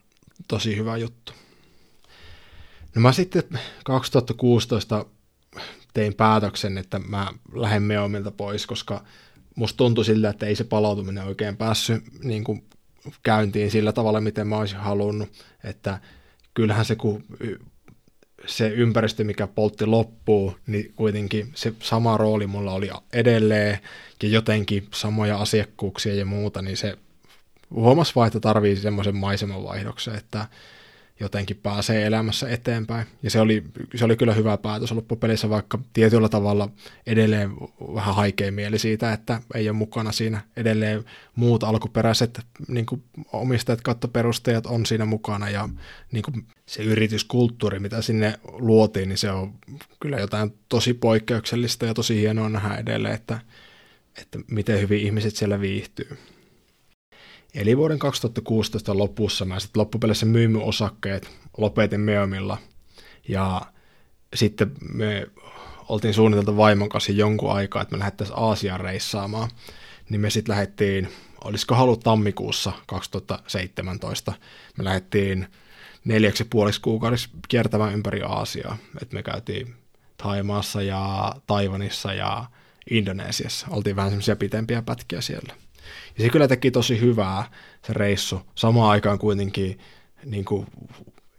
tosi hyvä juttu. No mä sitten 2016 tein päätöksen, että mä lähden Meomilta pois, koska musta tuntui siltä, että ei se palautuminen oikein päässyt niin kuin käyntiin sillä tavalla, miten mä olisin halunnut, että kyllähän se, kun se ympäristö, mikä poltti loppuu, niin kuitenkin se sama rooli mulla oli edelleen, ja jotenkin samoja asiakkuuksia ja muuta, niin se huomasi vaan, että tarvii semmoisen maisemanvaihdoksen, että jotenkin pääsee elämässä eteenpäin. Ja se oli, se oli kyllä hyvä päätös loppupelissä, vaikka tietyllä tavalla edelleen vähän haikea mieli siitä, että ei ole mukana siinä edelleen muut alkuperäiset niin kuin omistajat, kattoperustajat on siinä mukana ja niin kuin se yrityskulttuuri, mitä sinne luotiin, niin se on kyllä jotain tosi poikkeuksellista ja tosi hienoa nähdä edelleen, että, että miten hyvin ihmiset siellä viihtyy. Eli vuoden 2016 lopussa mä sitten loppupeleissä myin osakkeet, lopetin Meomilla. Ja sitten me oltiin suunniteltu vaimon kanssa jonkun aikaa, että me lähdettäisiin Aasiaan reissaamaan, niin me sitten lähdettiin, olisiko halu tammikuussa 2017, me lähdettiin neljäksi puoliksi kuukaudeksi kiertämään ympäri Aasiaa, että me käytiin Taimaassa ja Taivanissa ja Indonesiassa, oltiin vähän semmoisia pitempiä pätkiä siellä. Ja se kyllä teki tosi hyvää se reissu. Samaan aikaan kuitenkin niin kuin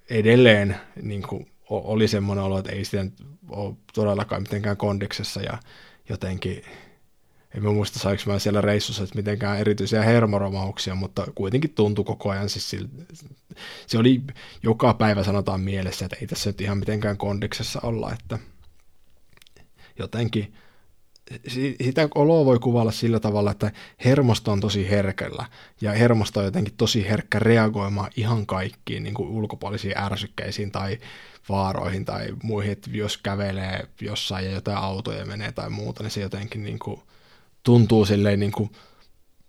edelleen niin kuin oli semmoinen olo, että ei sitä ole todellakaan mitenkään kondiksessa ja jotenkin, en mä muista saiko mä siellä reissussa että mitenkään erityisiä hermoromauksia, mutta kuitenkin tuntui koko ajan siis sillä, se oli joka päivä sanotaan mielessä, että ei tässä nyt ihan mitenkään kondiksessa olla, että jotenkin sitä oloa voi kuvalla sillä tavalla, että hermosto on tosi herkällä ja hermosto on jotenkin tosi herkkä reagoimaan ihan kaikkiin niin kuin ulkopuolisiin ärsykkeisiin tai vaaroihin tai muihin, että jos kävelee jossain ja jotain autoja menee tai muuta, niin se jotenkin niin kuin tuntuu silleen niin kuin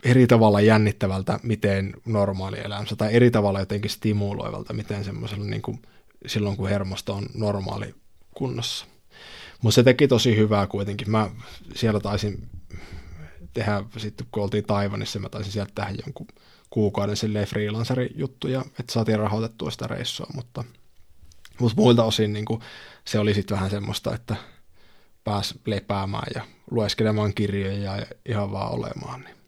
eri tavalla jännittävältä, miten normaali elämässä, tai eri tavalla jotenkin stimuloivalta, miten semmoisella niin kuin silloin, kun hermosto on normaali kunnossa. Mutta se teki tosi hyvää kuitenkin. Mä siellä taisin tehdä, sitten kun oltiin Taivanissa, mä taisin sieltä tehdä jonkun kuukauden silleen freelanceri-juttuja, että saatiin rahoitettua sitä reissua, mutta, mutta muilta osin niin kuin, se oli sitten vähän semmoista, että pääs lepäämään ja lueskelemaan kirjoja ja ihan vaan olemaan. Niin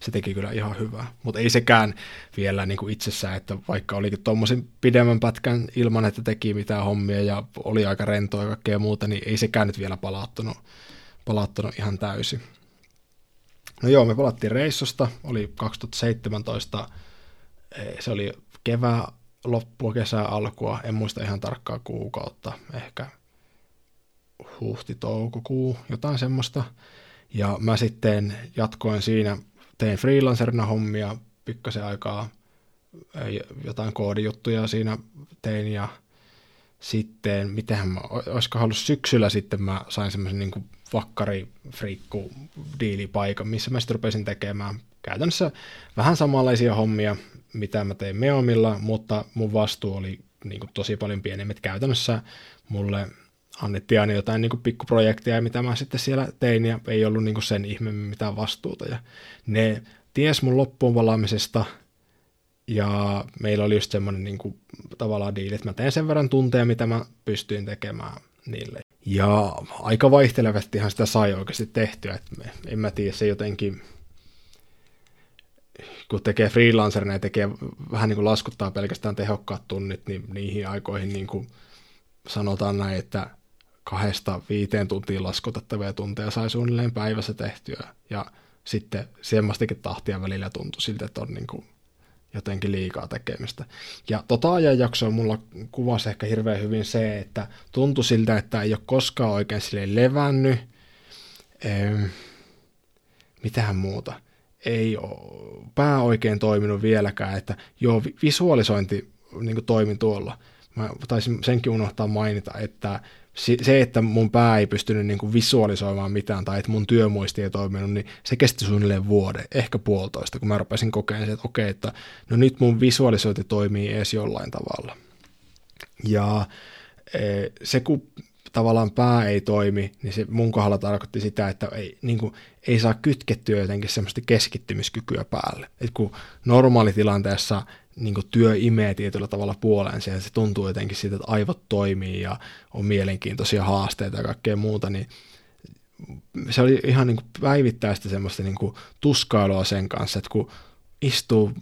se teki kyllä ihan hyvää. Mutta ei sekään vielä niin kuin itsessään, että vaikka olikin tuommoisen pidemmän pätkän ilman, että teki mitään hommia ja oli aika rentoa ja kaikkea muuta, niin ei sekään nyt vielä palauttanut, palauttanut ihan täysin. No joo, me palattiin reissusta, oli 2017, eh, se oli kevää loppua, kesää alkua, en muista ihan tarkkaa kuukautta, ehkä huhti-toukokuu, jotain semmoista. Ja mä sitten jatkoin siinä tein freelancerina hommia pikkasen aikaa, jotain koodijuttuja siinä tein ja sitten, mitenhän mä, olisiko ollut syksyllä sitten mä sain semmoisen niin vakkari friikku diilipaikan, missä mä sitten rupesin tekemään käytännössä vähän samanlaisia hommia, mitä mä tein Meomilla, mutta mun vastuu oli niin kuin tosi paljon pienemmät. Käytännössä mulle annettiin aina jotain niin pikkuprojekteja, mitä mä sitten siellä tein, ja ei ollut niin sen ihmeemmin mitään vastuuta. Ja ne ties mun loppuun valaamisesta, ja meillä oli just semmoinen niin tavallaan diili, että mä teen sen verran tunteja, mitä mä pystyin tekemään niille. Ja aika vaihtelevastihan sitä sai oikeasti tehtyä, että en mä tiedä, se jotenkin, kun tekee freelancerina ja tekee vähän niin kuin laskuttaa pelkästään tehokkaat tunnit, niin niihin aikoihin niin kuin sanotaan näin, että kahdesta viiteen tuntiin laskutettavia tunteja sai suunnilleen päivässä tehtyä. Ja sitten semmoistakin tahtia välillä tuntui siltä, että on niin kuin jotenkin liikaa tekemistä. Ja tota ajanjaksoa mulla kuvasi ehkä hirveän hyvin se, että tuntui siltä, että ei ole koskaan oikein sille levännyt. Ehm, mitähän muuta? Ei ole pää oikein toiminut vieläkään, että joo, visualisointi niin toimin tuolla. Mä taisin senkin unohtaa mainita, että se, että mun pää ei pystynyt niin kuin visualisoimaan mitään tai että mun työmuisti ei toiminut, niin se kesti suunnilleen vuoden, ehkä puolitoista, kun mä rupesin kokemaan että okei, että no nyt mun visualisointi toimii edes jollain tavalla. Ja e, se, kun tavallaan pää ei toimi, niin se mun kohdalla tarkoitti sitä, että ei, niin kuin, ei saa kytkettyä jotenkin semmoista keskittymiskykyä päälle. Et kun normaalitilanteessa niin työ imee tietyllä tavalla puoleen ja se tuntuu jotenkin siitä, että aivot toimii ja on mielenkiintoisia haasteita ja kaikkea muuta, niin se oli ihan niin kuin päivittäistä semmoista niin kuin tuskailua sen kanssa, että kun istuu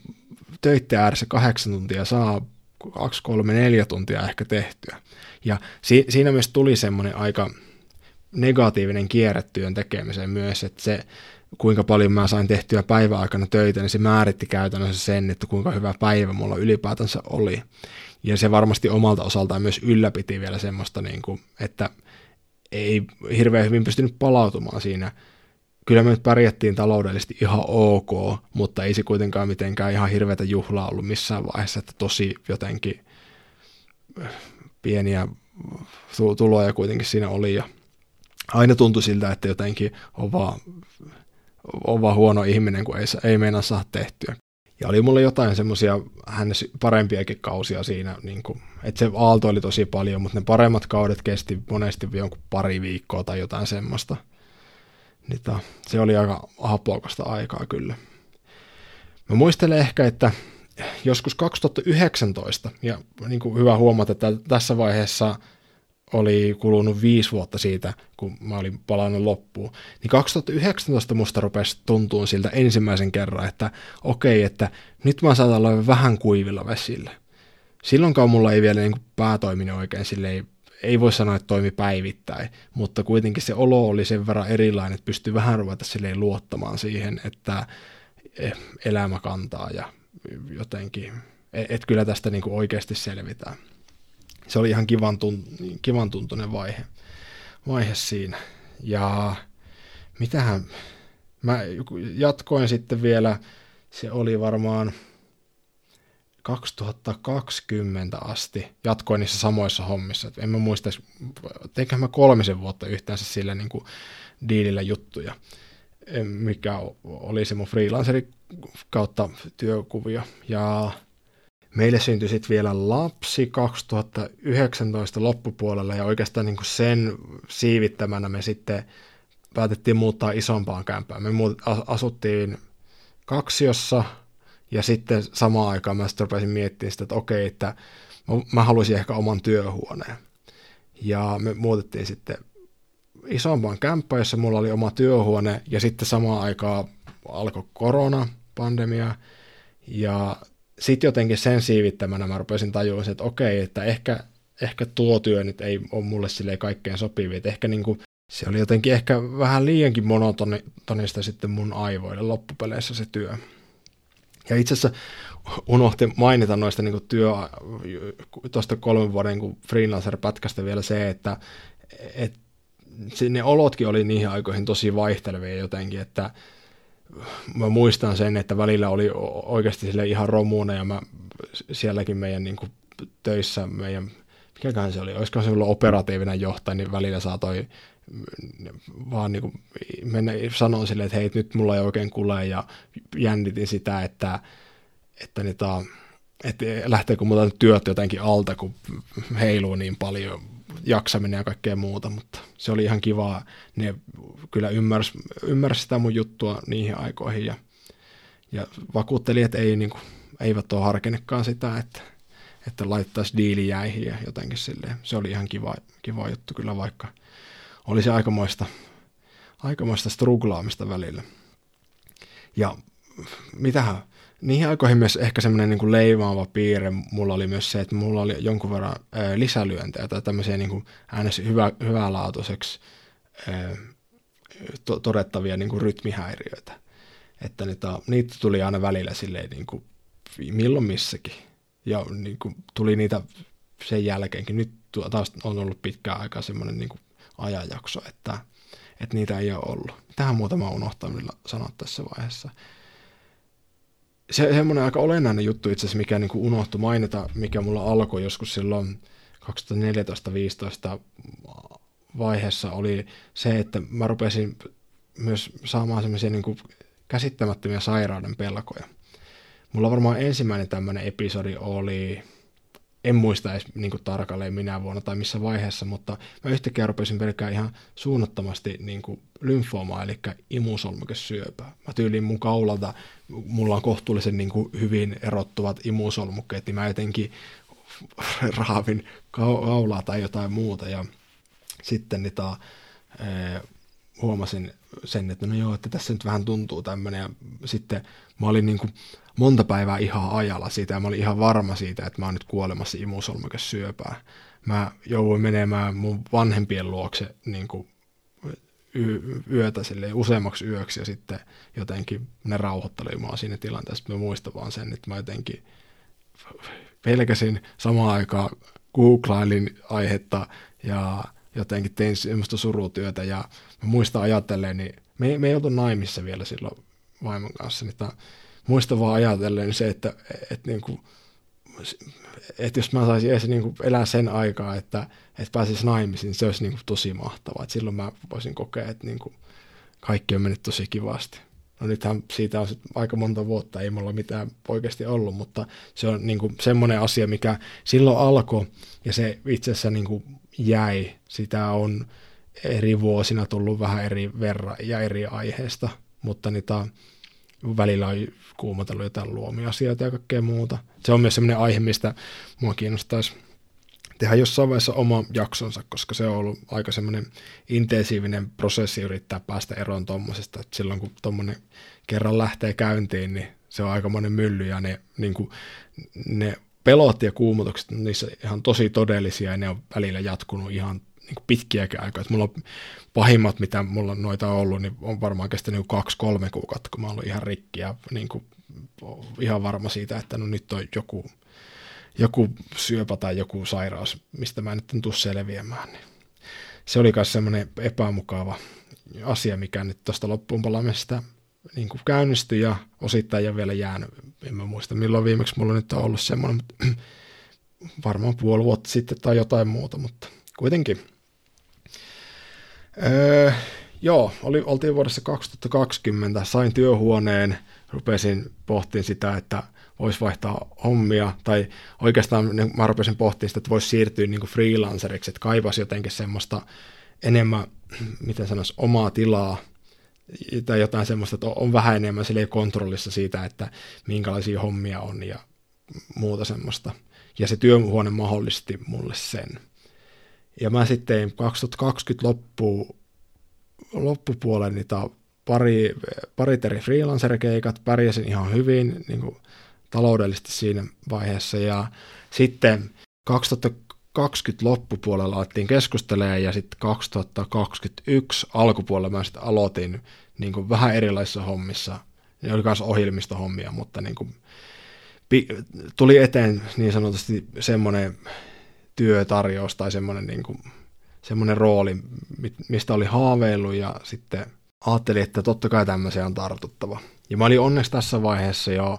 töitten ääressä kahdeksan tuntia, saa kaksi, kolme, neljä tuntia ehkä tehtyä. Ja si- siinä myös tuli semmoinen aika negatiivinen kierre työn tekemiseen myös, että se kuinka paljon mä sain tehtyä päiväaikana töitä, niin se määritti käytännössä sen, että kuinka hyvä päivä mulla ylipäätänsä oli. Ja se varmasti omalta osaltaan myös ylläpiti vielä semmoista, niin kuin, että ei hirveän hyvin pystynyt palautumaan siinä. Kyllä me nyt pärjättiin taloudellisesti ihan ok, mutta ei se kuitenkaan mitenkään ihan hirveätä juhlaa ollut missään vaiheessa, että tosi jotenkin pieniä tuloja kuitenkin siinä oli ja aina tuntui siltä, että jotenkin on vaan on vaan huono ihminen, kun ei, ei meinaa saa tehtyä. Ja oli mulle jotain semmoisia hän parempiakin kausia siinä, niin kuin, että se aalto oli tosi paljon, mutta ne paremmat kaudet kesti monesti jonkun pari viikkoa tai jotain semmoista. Niin ta, se oli aika hapokasta aikaa kyllä. Mä muistelen ehkä, että joskus 2019, ja niin kuin hyvä huomata, että tässä vaiheessa oli kulunut viisi vuotta siitä, kun mä olin palannut loppuun, niin 2019 musta rupesi tuntua siltä ensimmäisen kerran, että okei, että nyt mä saatan olla vähän kuivilla vesillä. Silloinkaan mulla ei vielä niin pää toiminut oikein, sille ei, ei voi sanoa, että toimi päivittäin, mutta kuitenkin se olo oli sen verran erilainen, että pystyi vähän ruveta silleen luottamaan siihen, että eh, elämä kantaa ja jotenkin, että kyllä tästä niin oikeasti selvitään se oli ihan kivan, tunt, kivan tuntunen vaihe, vaihe siinä. Ja mitähän, mä jatkoin sitten vielä, se oli varmaan 2020 asti, jatkoin niissä samoissa hommissa. Et en mä muista, teinkö mä kolmisen vuotta yhteensä sillä niin kuin diilillä juttuja, mikä oli se mun freelanceri kautta työkuvio. Ja Meille syntyi sitten vielä lapsi 2019 loppupuolella ja oikeastaan niin kuin sen siivittämänä me sitten päätettiin muuttaa isompaan kämpään. Me asuttiin kaksiossa ja sitten samaan aikaan mä sitten rupesin miettimään sitä, että okei, että mä haluaisin ehkä oman työhuoneen. Ja me muutettiin sitten isompaan kämppään, jossa mulla oli oma työhuone ja sitten samaan aikaan alkoi korona, pandemia ja sitten jotenkin sen siivittämänä mä rupesin tajuamaan, että okei, että ehkä, ehkä tuo työ nyt ei ole mulle silleen kaikkein sopivia, että ehkä niin kuin, se oli jotenkin ehkä vähän liiankin monotonista sitten mun aivoille loppupeleissä se työ. Ja itse asiassa unohti mainita noista niin työ, tuosta kolmen vuoden niin freelancer-pätkästä vielä se, että et, ne olotkin oli niihin aikoihin tosi vaihtelevia jotenkin, että mä muistan sen, että välillä oli oikeasti sille ihan romuuna ja mä sielläkin meidän niin kuin, töissä meidän, mikäköhän se oli, olisiko se ollut operatiivinen johtaja, niin välillä saatoi vaan niin kuin, mennä sanoa silleen, että hei, nyt mulla ei oikein kuule ja jännitin sitä, että, että niitä, että lähteekö muuta työt jotenkin alta, kun heiluu niin paljon jaksaminen ja kaikkea muuta, mutta se oli ihan kivaa. Ne kyllä ymmärsi, ymmärsi sitä mun juttua niihin aikoihin ja, ja vakuutteli, että ei, niin kuin, eivät ole harkinnekaan sitä, että, että laittaisi diili jäihin ja jotenkin silleen. Se oli ihan kiva, kiva juttu kyllä, vaikka oli se aikamoista, aikamoista struglaamista välillä. Ja mitähän, niihin aikoihin myös ehkä semmoinen niin leimaava piirre mulla oli myös se, että mulla oli jonkun verran ää, lisälyöntejä tai tämmöisiä niin kuin äänes hyvä, hyvälaatuiseksi ää, to, todettavia niin kuin rytmihäiriöitä. Että niitä, niitä tuli aina välillä silleen niin kuin milloin missäkin. Ja niin kuin, tuli niitä sen jälkeenkin. Nyt taas on ollut pitkään aikaa semmoinen niin kuin ajanjakso, että, että niitä ei ole ollut. Tähän muutama unohtanut sanoa tässä vaiheessa. Se semmoinen aika olennainen juttu itse asiassa, mikä niin kuin unohtui mainita, mikä mulla alkoi joskus silloin 2014-2015 vaiheessa, oli se, että mä rupesin myös saamaan semmoisia niin käsittämättömiä sairauden pelkoja. Mulla varmaan ensimmäinen tämmöinen episodi oli en muista edes niin kuin, tarkalleen minä vuonna tai missä vaiheessa, mutta mä yhtäkkiä rupesin pelkää ihan suunnattomasti niin kuin, lymfoomaa, eli imusolmukesyöpää. Mä tyyliin mun kaulalta, mulla on kohtuullisen niin kuin, hyvin erottuvat imusolmukkeet, niin mä jotenkin (laughs) raavin kaulaa tai jotain muuta, ja sitten niitä, huomasin sen, että no joo, että tässä nyt vähän tuntuu tämmöinen, ja sitten mä olin niin kuin, monta päivää ihan ajalla siitä ja mä olin ihan varma siitä, että mä oon nyt kuolemassa syöpää. Mä jouduin menemään mun vanhempien luokse niin kuin yötä silleen, useammaksi yöksi ja sitten jotenkin ne rauhoitteli mua siinä tilanteessa. Mä muistan vaan sen, että mä jotenkin pelkäsin samaan aikaan googlailin aihetta ja jotenkin tein semmoista surutyötä ja mä muistan ajatellen, niin me, me ei oltu naimissa vielä silloin vaimon kanssa, niin muista vaan ajatellen se, että, että, niin kuin, että jos mä saisin edes niin kuin elää sen aikaa, että, että pääsisi naimisiin, se olisi niin kuin tosi mahtavaa. Että silloin mä voisin kokea, että niin kuin kaikki on mennyt tosi kivasti. No nythän siitä on aika monta vuotta, ei mulla mitään oikeasti ollut, mutta se on niin kuin semmoinen asia, mikä silloin alkoi ja se itse asiassa niin kuin jäi. Sitä on eri vuosina tullut vähän eri verran ja eri aiheesta, mutta niitä välillä on kuumotellut jotain luomiasioita ja kaikkea muuta. Se on myös sellainen aihe, mistä mua kiinnostaisi tehdä jossain vaiheessa oma jaksonsa, koska se on ollut aika semmoinen intensiivinen prosessi yrittää päästä eroon tuommoisesta, silloin kun tuommoinen kerran lähtee käyntiin, niin se on aika monen mylly ja ne, niin kuin, ne pelot ja kuumotukset, niissä ihan tosi todellisia ja ne on välillä jatkunut ihan niin pitkiäkin aikaa. Että mulla on pahimmat, mitä mulla on noita ollut, niin on varmaan kestänyt kaksi-kolme kuukautta, kun mä ollut ihan rikki ja niin kuin, ihan varma siitä, että no nyt on joku, joku syöpä tai joku sairaus, mistä mä nyt en tule selviämään. Niin se oli myös semmoinen epämukava asia, mikä nyt tuosta loppuun palaamisesta niin kuin käynnistyi ja osittain jo vielä jäänyt. En mä muista milloin viimeksi mulla nyt on ollut semmoinen, mutta (clears throat) varmaan puoli vuotta sitten tai jotain muuta, mutta kuitenkin – Öö, joo, oli, oltiin vuodessa 2020, sain työhuoneen, rupesin pohtimaan sitä, että voisi vaihtaa hommia, tai oikeastaan niin mä rupesin pohtimaan sitä, että voisi siirtyä niin kuin freelanceriksi, että kaivasi jotenkin semmoista enemmän, miten sanoisi, omaa tilaa, tai jotain semmoista, että on vähän enemmän kontrollissa siitä, että minkälaisia hommia on ja muuta semmoista. Ja se työhuone mahdollisti mulle sen. Ja mä sitten 2020 loppuun, loppupuolen niitä pari, pari eri freelancer-keikat, pärjäsin ihan hyvin niin kuin taloudellisesti siinä vaiheessa. Ja sitten 2020 loppupuolella alettiin keskustelemaan ja sitten 2021 alkupuolella mä sitten aloitin niin kuin vähän erilaisissa hommissa. Ne oli myös ohjelmistohommia, mutta niin kuin, tuli eteen niin sanotusti semmoinen työtarjous tai semmoinen, niin kuin, semmoinen rooli, mistä oli haaveillut ja sitten ajattelin, että totta kai tämmöiseen on tartuttava. Ja mä olin onneksi tässä vaiheessa jo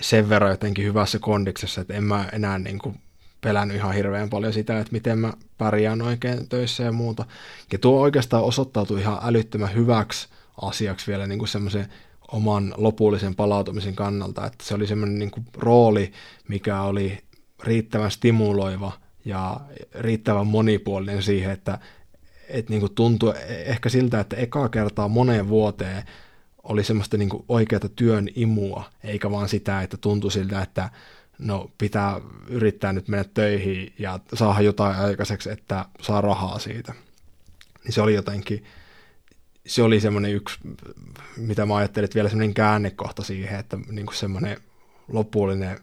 sen verran jotenkin hyvässä kondiksessa, että en mä enää niin kuin pelännyt ihan hirveän paljon sitä, että miten mä pärjään oikein töissä ja muuta. Ja tuo oikeastaan osoittautui ihan älyttömän hyväksi asiaksi vielä niin kuin semmoisen oman lopullisen palautumisen kannalta, että se oli semmoinen niin rooli, mikä oli riittävän stimuloiva ja riittävän monipuolinen siihen, että et niinku tuntui ehkä siltä, että ekaa kertaa moneen vuoteen oli semmoista niinku oikeata työn imua, eikä vaan sitä, että tuntui siltä, että no pitää yrittää nyt mennä töihin ja saada jotain aikaiseksi, että saa rahaa siitä. Niin se oli jotenkin, se oli semmoinen yksi, mitä mä ajattelin, että vielä semmoinen käännekohta siihen, että niinku semmoinen lopullinen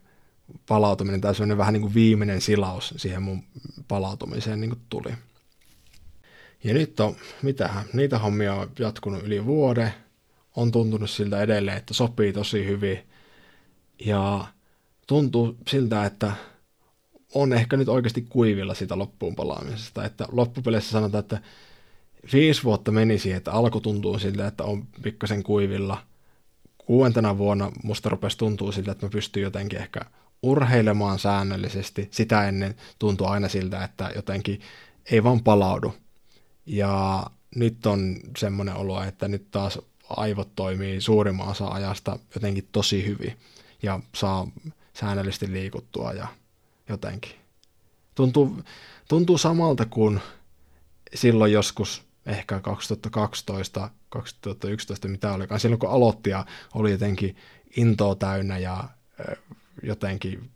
palautuminen tai semmoinen vähän niin kuin viimeinen silaus siihen mun palautumiseen niin kuin tuli. Ja nyt on, mitähän, niitä hommia on jatkunut yli vuode, on tuntunut siltä edelleen, että sopii tosi hyvin. Ja tuntuu siltä, että on ehkä nyt oikeasti kuivilla sitä loppuun palaamisesta. Että loppupeleissä sanotaan, että viisi vuotta meni siihen, että alku tuntuu siltä, että on pikkasen kuivilla. Kuuentena vuonna musta rupesi tuntuu siltä, että mä pystyn jotenkin ehkä urheilemaan säännöllisesti. Sitä ennen tuntuu aina siltä, että jotenkin ei vaan palaudu. Ja nyt on semmoinen olo, että nyt taas aivot toimii suurimman osa ajasta jotenkin tosi hyvin ja saa säännöllisesti liikuttua ja jotenkin. Tuntuu, tuntuu samalta kuin silloin joskus ehkä 2012, 2011, mitä olikaan, silloin kun aloitti ja oli jotenkin intoa täynnä ja jotenkin,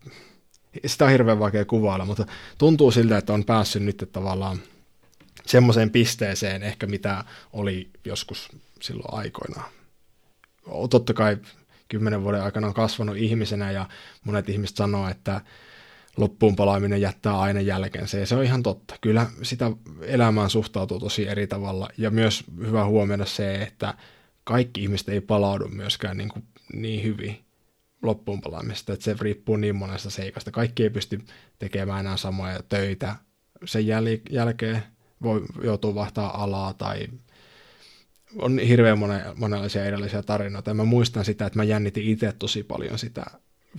sitä on hirveän vaikea kuvailla, mutta tuntuu siltä, että on päässyt nyt tavallaan semmoiseen pisteeseen ehkä mitä oli joskus silloin aikoinaan. Totta kai kymmenen vuoden aikana on kasvanut ihmisenä ja monet ihmiset sanoo, että loppuun palaaminen jättää aina jälkensä ja se on ihan totta. Kyllä sitä elämään suhtautuu tosi eri tavalla ja myös hyvä huomioida se, että kaikki ihmiset ei palaudu myöskään niin, kuin niin hyvin loppuun palaamista, että se riippuu niin monesta seikasta. Kaikki ei pysty tekemään enää samoja töitä sen jäl- jälkeen, voi joutua vaihtaa alaa tai on hirveän monen, monenlaisia erilaisia tarinoita. Ja mä muistan sitä, että mä jännitin itse tosi paljon sitä,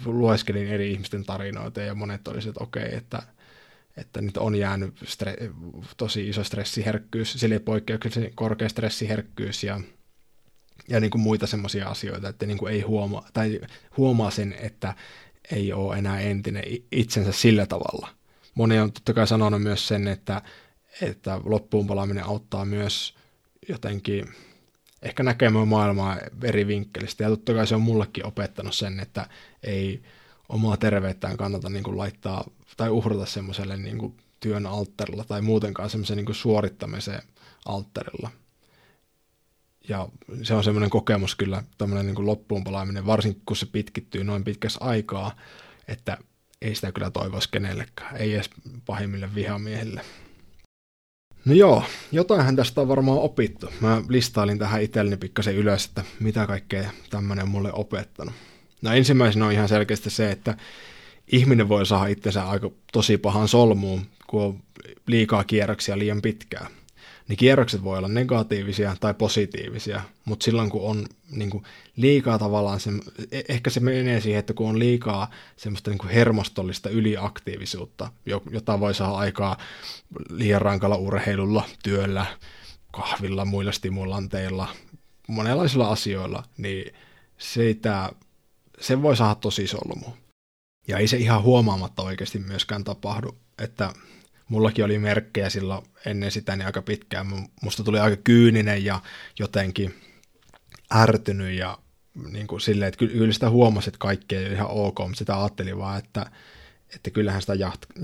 lueskelin eri ihmisten tarinoita ja monet olisivat, että okei, okay, että, että nyt on jäänyt stre- tosi iso stressiherkkyys, sille poikkeuksellisen korkea stressiherkkyys ja, ja niin kuin muita semmoisia asioita, että niin kuin ei huomaa, tai huomaa sen, että ei ole enää entinen itsensä sillä tavalla. Moni on totta kai sanonut myös sen, että että loppuun palaaminen auttaa myös jotenkin ehkä näkemään maailmaa eri vinkkelistä. Ja totta kai se on mullekin opettanut sen, että ei omaa terveyttään kannata niin kuin laittaa tai uhrata semmoiselle niin kuin työn alttarilla tai muutenkaan semmoisen niin kuin suorittamisen alttarilla. Ja se on semmoinen kokemus kyllä, tämmöinen niin kuin loppuun palaaminen, varsinkin kun se pitkittyy noin pitkässä aikaa, että ei sitä kyllä toivoisi kenellekään, ei edes pahimmille vihamiehille. No joo, jotainhan tästä on varmaan opittu. Mä listailin tähän itselleni pikkasen ylös, että mitä kaikkea tämmöinen on mulle opettanut. No ensimmäisenä on ihan selkeästi se, että ihminen voi saada itsensä aika tosi pahan solmuun, kun on liikaa kierroksia liian pitkään niin kierrokset voi olla negatiivisia tai positiivisia, mutta silloin kun on niin kuin liikaa tavallaan, se, e, ehkä se menee siihen, että kun on liikaa semmoista niin kuin hermostollista yliaktiivisuutta, jota voi saada aikaa liian rankalla urheilulla, työllä, kahvilla, muilla stimulanteilla, monenlaisilla asioilla, niin se voi saada tosi solmu. Ja ei se ihan huomaamatta oikeasti myöskään tapahdu, että mullakin oli merkkejä silloin ennen sitä niin aika pitkään. Musta tuli aika kyyninen ja jotenkin ärtynyt ja niin kuin silleen, että kyllä sitä huomasi, että kaikki ei ole ihan ok, mutta sitä ajattelin vaan, että, että kyllähän sitä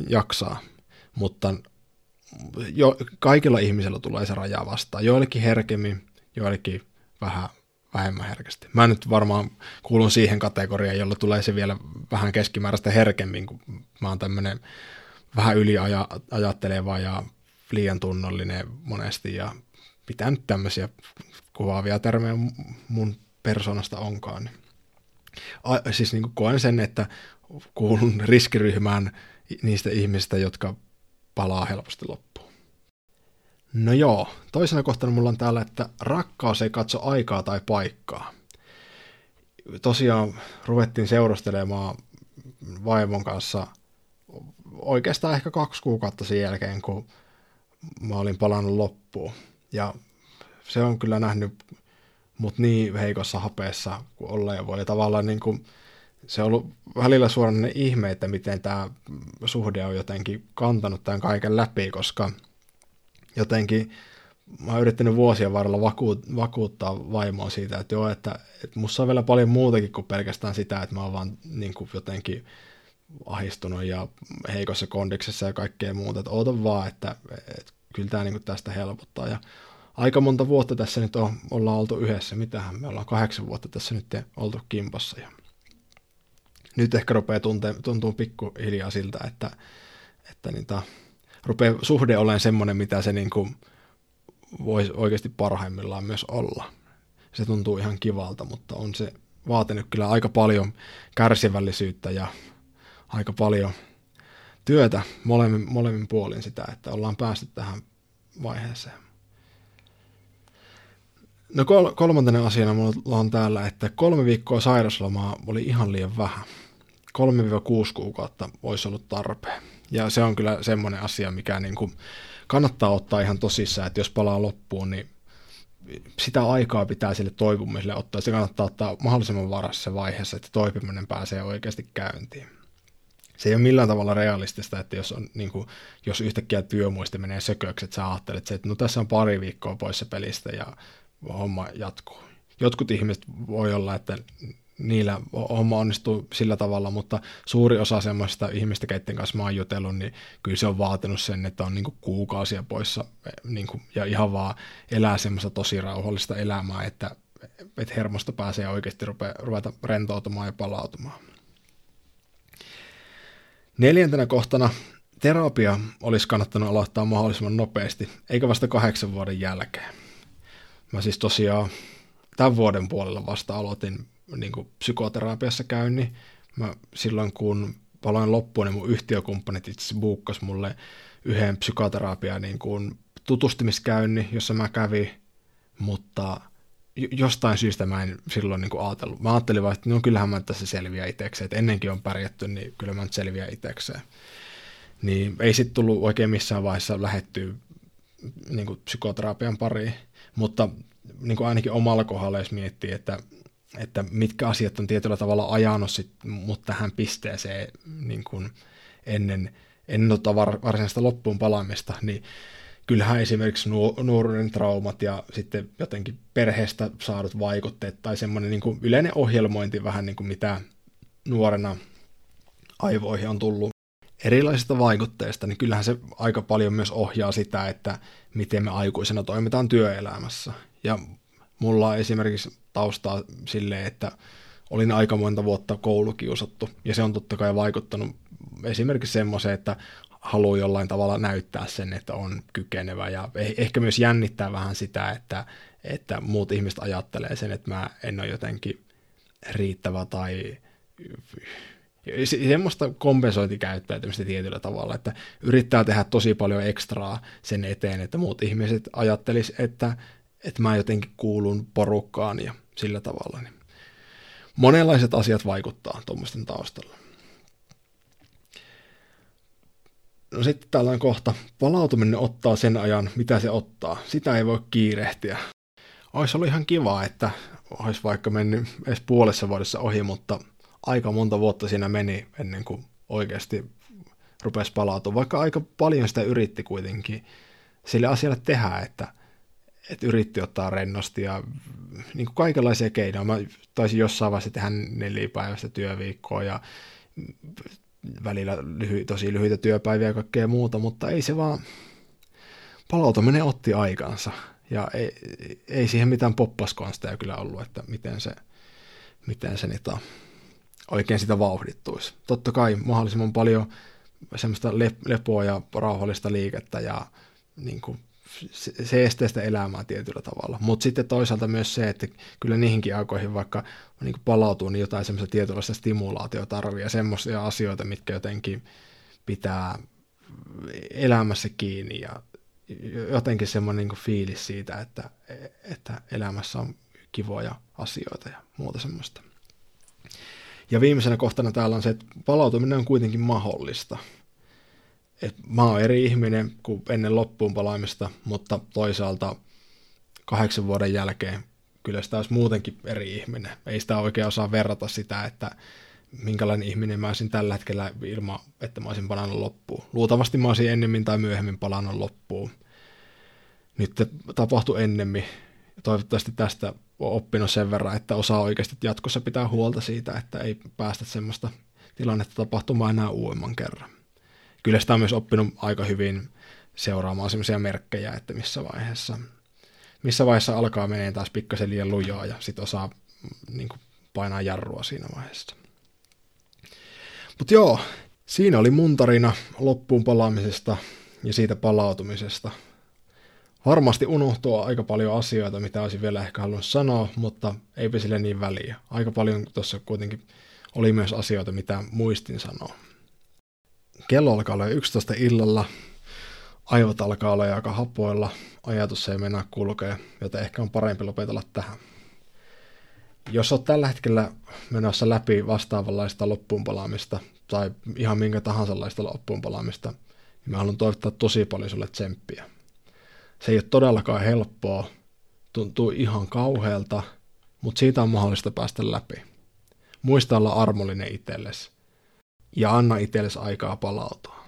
jaksaa. Mutta jo, kaikilla ihmisillä tulee se raja vastaan. Joillekin herkemmin, joillekin vähän vähemmän herkästi. Mä nyt varmaan kuulun siihen kategoriaan, jolla tulee se vielä vähän keskimääräistä herkemmin, kun mä oon tämmöinen vähän yliajatteleva ja liian tunnollinen monesti ja mitä nyt tämmöisiä kuvaavia termejä mun persoonasta onkaan. A, siis niin koen sen, että kuulun riskiryhmään niistä ihmistä, jotka palaa helposti loppuun. No joo, toisena kohtana mulla on täällä, että rakkaus ei katso aikaa tai paikkaa. Tosiaan ruvettiin seurustelemaan vaimon kanssa – oikeastaan ehkä kaksi kuukautta sen jälkeen, kun mä olin palannut loppuun. Ja se on kyllä nähnyt mut niin heikossa hapeessa kuin ja voi. Ja tavallaan niin kuin, se on ollut välillä suoranainen ihme, että miten tämä suhde on jotenkin kantanut tämän kaiken läpi, koska jotenkin mä oon yrittänyt vuosien varrella vakuut, vakuuttaa vaimoa siitä, että joo, että, että musta on vielä paljon muutakin kuin pelkästään sitä, että mä oon vaan niin kuin jotenkin ahistunut ja heikossa kondiksessa ja kaikkea muuta, että vaan, että, että kyllä tämä niin tästä helpottaa. Ja aika monta vuotta tässä nyt on, ollaan oltu yhdessä, mitähän me ollaan kahdeksan vuotta tässä nyt oltu kimpassa. Ja nyt ehkä rupeaa tunte, tuntuu pikkuhiljaa siltä, että, että niin ta, rupeaa suhde olemaan semmoinen, mitä se niin voisi oikeasti parhaimmillaan myös olla. Se tuntuu ihan kivalta, mutta on se vaatinut kyllä aika paljon kärsivällisyyttä ja aika paljon työtä molemmin, molemmin puolin sitä, että ollaan päästy tähän vaiheeseen. No kol- kolmantena asiana mulla on täällä, että kolme viikkoa sairaslomaa oli ihan liian vähän. 3-6 kuukautta olisi ollut tarpeen. Ja se on kyllä semmoinen asia, mikä niin kuin kannattaa ottaa ihan tosissaan, että jos palaa loppuun, niin sitä aikaa pitää sille toipumiselle ottaa. Se kannattaa ottaa mahdollisimman varassa vaiheessa, että toipuminen pääsee oikeasti käyntiin. Se ei ole millään tavalla realistista, että jos, on, niin kuin, jos yhtäkkiä työmuisti menee sököksi, että sä ajattelet, että no tässä on pari viikkoa poissa pelistä ja homma jatkuu. Jotkut ihmiset voi olla, että niillä homma onnistuu sillä tavalla, mutta suuri osa semmoista ihmistä, keiden kanssa mä oon jutellut, niin kyllä se on vaatinut sen, että on niin kuukausia poissa niin kuin, ja ihan vaan elää semmoista tosi rauhallista elämää, että, että hermosta pääsee oikeasti rupea, ruveta rentoutumaan ja palautumaan. Neljäntenä kohtana terapia olisi kannattanut aloittaa mahdollisimman nopeasti, eikä vasta kahdeksan vuoden jälkeen. Mä siis tosiaan tämän vuoden puolella vasta aloitin niin kuin psykoterapiassa käynnin. Mä silloin kun paloin loppuun, niin mun yhtiökumppanit itse buukkas mulle yhden psykoterapia niin kuin tutustumiskäynnin, jossa mä kävin, mutta jostain syystä mä en silloin niin kuin ajatellut. Mä ajattelin vaan, että no kyllähän mä tässä selviä itsekseen, että ennenkin on pärjätty, niin kyllä mä nyt selviä itsekseen. Niin ei sitten tullut oikein missään vaiheessa lähettyä niin kuin psykoterapian pariin, mutta niin kuin ainakin omalla kohdalla, jos miettii, että että mitkä asiat on tietyllä tavalla ajanut sit mut tähän pisteeseen niin kuin ennen, ennen tota var, varsinaista loppuun palaamista, niin kyllähän esimerkiksi nuoruuden traumat ja sitten jotenkin perheestä saadut vaikutteet tai semmoinen niin kuin yleinen ohjelmointi vähän niin kuin mitä nuorena aivoihin on tullut erilaisista vaikutteista, niin kyllähän se aika paljon myös ohjaa sitä, että miten me aikuisena toimitaan työelämässä. Ja mulla on esimerkiksi taustaa silleen, että olin aika monta vuotta koulukiusattu, ja se on totta kai vaikuttanut esimerkiksi semmoiseen, että haluaa jollain tavalla näyttää sen, että on kykenevä, ja eh, ehkä myös jännittää vähän sitä, että, että muut ihmiset ajattelee sen, että mä en ole jotenkin riittävä tai semmoista kompensointikäyttäytymistä tietyllä tavalla, että yrittää tehdä tosi paljon ekstraa sen eteen, että muut ihmiset ajattelis, että, että mä jotenkin kuulun porukkaan ja sillä tavalla. Niin monenlaiset asiat vaikuttaa tuommoisten taustalla. No sitten tällainen kohta. Palautuminen ottaa sen ajan, mitä se ottaa. Sitä ei voi kiirehtiä. Olisi ollut ihan kiva, että olisi vaikka mennyt edes puolessa vuodessa ohi, mutta aika monta vuotta siinä meni ennen kuin oikeasti rupesi palautumaan. Vaikka aika paljon sitä yritti kuitenkin sille asialle tehdä, että – että yritti ottaa rennosti ja niin kuin kaikenlaisia keinoja. Mä taisin jossain vaiheessa tehdä nelipäiväistä työviikkoa ja välillä lyhy, tosi lyhyitä työpäiviä ja kaikkea muuta, mutta ei se vaan, palautuminen otti aikansa ja ei, ei siihen mitään poppaskonsteja kyllä ollut, että miten se, miten se niitä oikein sitä vauhdittuisi. Totta kai mahdollisimman paljon semmoista lepoa ja rauhallista liikettä ja niin kuin se estää sitä elämää tietyllä tavalla. Mutta sitten toisaalta myös se, että kyllä niihinkin aikoihin vaikka niin palautuu, niin jotain semmoista tietynlaista stimulaatiota tarvii ja semmoisia asioita, mitkä jotenkin pitää elämässä kiinni ja jotenkin semmoinen niin fiilis siitä, että, että elämässä on kivoja asioita ja muuta semmoista. Ja viimeisenä kohtana täällä on se, että palautuminen on kuitenkin mahdollista että mä oon eri ihminen kuin ennen loppuun palaamista, mutta toisaalta kahdeksan vuoden jälkeen kyllä sitä olisi muutenkin eri ihminen. Ei sitä oikein osaa verrata sitä, että minkälainen ihminen mä olisin tällä hetkellä ilman, että mä olisin palannut loppuun. Luultavasti mä olisin ennemmin tai myöhemmin palannut loppuun. Nyt tapahtui ennemmin. Toivottavasti tästä on oppinut sen verran, että osaa oikeasti jatkossa pitää huolta siitä, että ei päästä semmoista tilannetta tapahtumaan enää uudemman kerran kyllä sitä on myös oppinut aika hyvin seuraamaan sellaisia merkkejä, että missä vaiheessa, missä vaiheessa alkaa menee taas pikkasen liian lujaa ja sitten osaa mm, niin kuin, painaa jarrua siinä vaiheessa. Mutta joo, siinä oli mun tarina loppuun palaamisesta ja siitä palautumisesta. Varmasti unohtuu aika paljon asioita, mitä olisin vielä ehkä halunnut sanoa, mutta eipä sille niin väliä. Aika paljon tuossa kuitenkin oli myös asioita, mitä muistin sanoa. Kello alkaa olla 11 illalla, aivot alkaa olla aika hapoilla, ajatus ei mennä kulkea, joten ehkä on parempi lopetella tähän. Jos olet tällä hetkellä menossa läpi vastaavanlaista loppuunpalaamista tai ihan minkä tahansa laista loppuunpalaamista, niin mä haluan toivottaa tosi paljon sulle tsemppiä. Se ei ole todellakaan helppoa, tuntuu ihan kauhealta, mutta siitä on mahdollista päästä läpi. Muista olla armollinen itsellesi ja anna itsellesi aikaa palautua.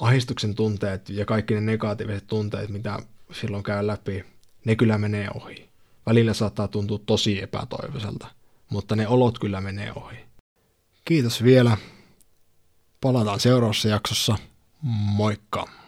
Ahistuksen tunteet ja kaikki ne negatiiviset tunteet, mitä silloin käy läpi, ne kyllä menee ohi. Välillä saattaa tuntua tosi epätoivoiselta, mutta ne olot kyllä menee ohi. Kiitos vielä. Palataan seuraavassa jaksossa. Moikka!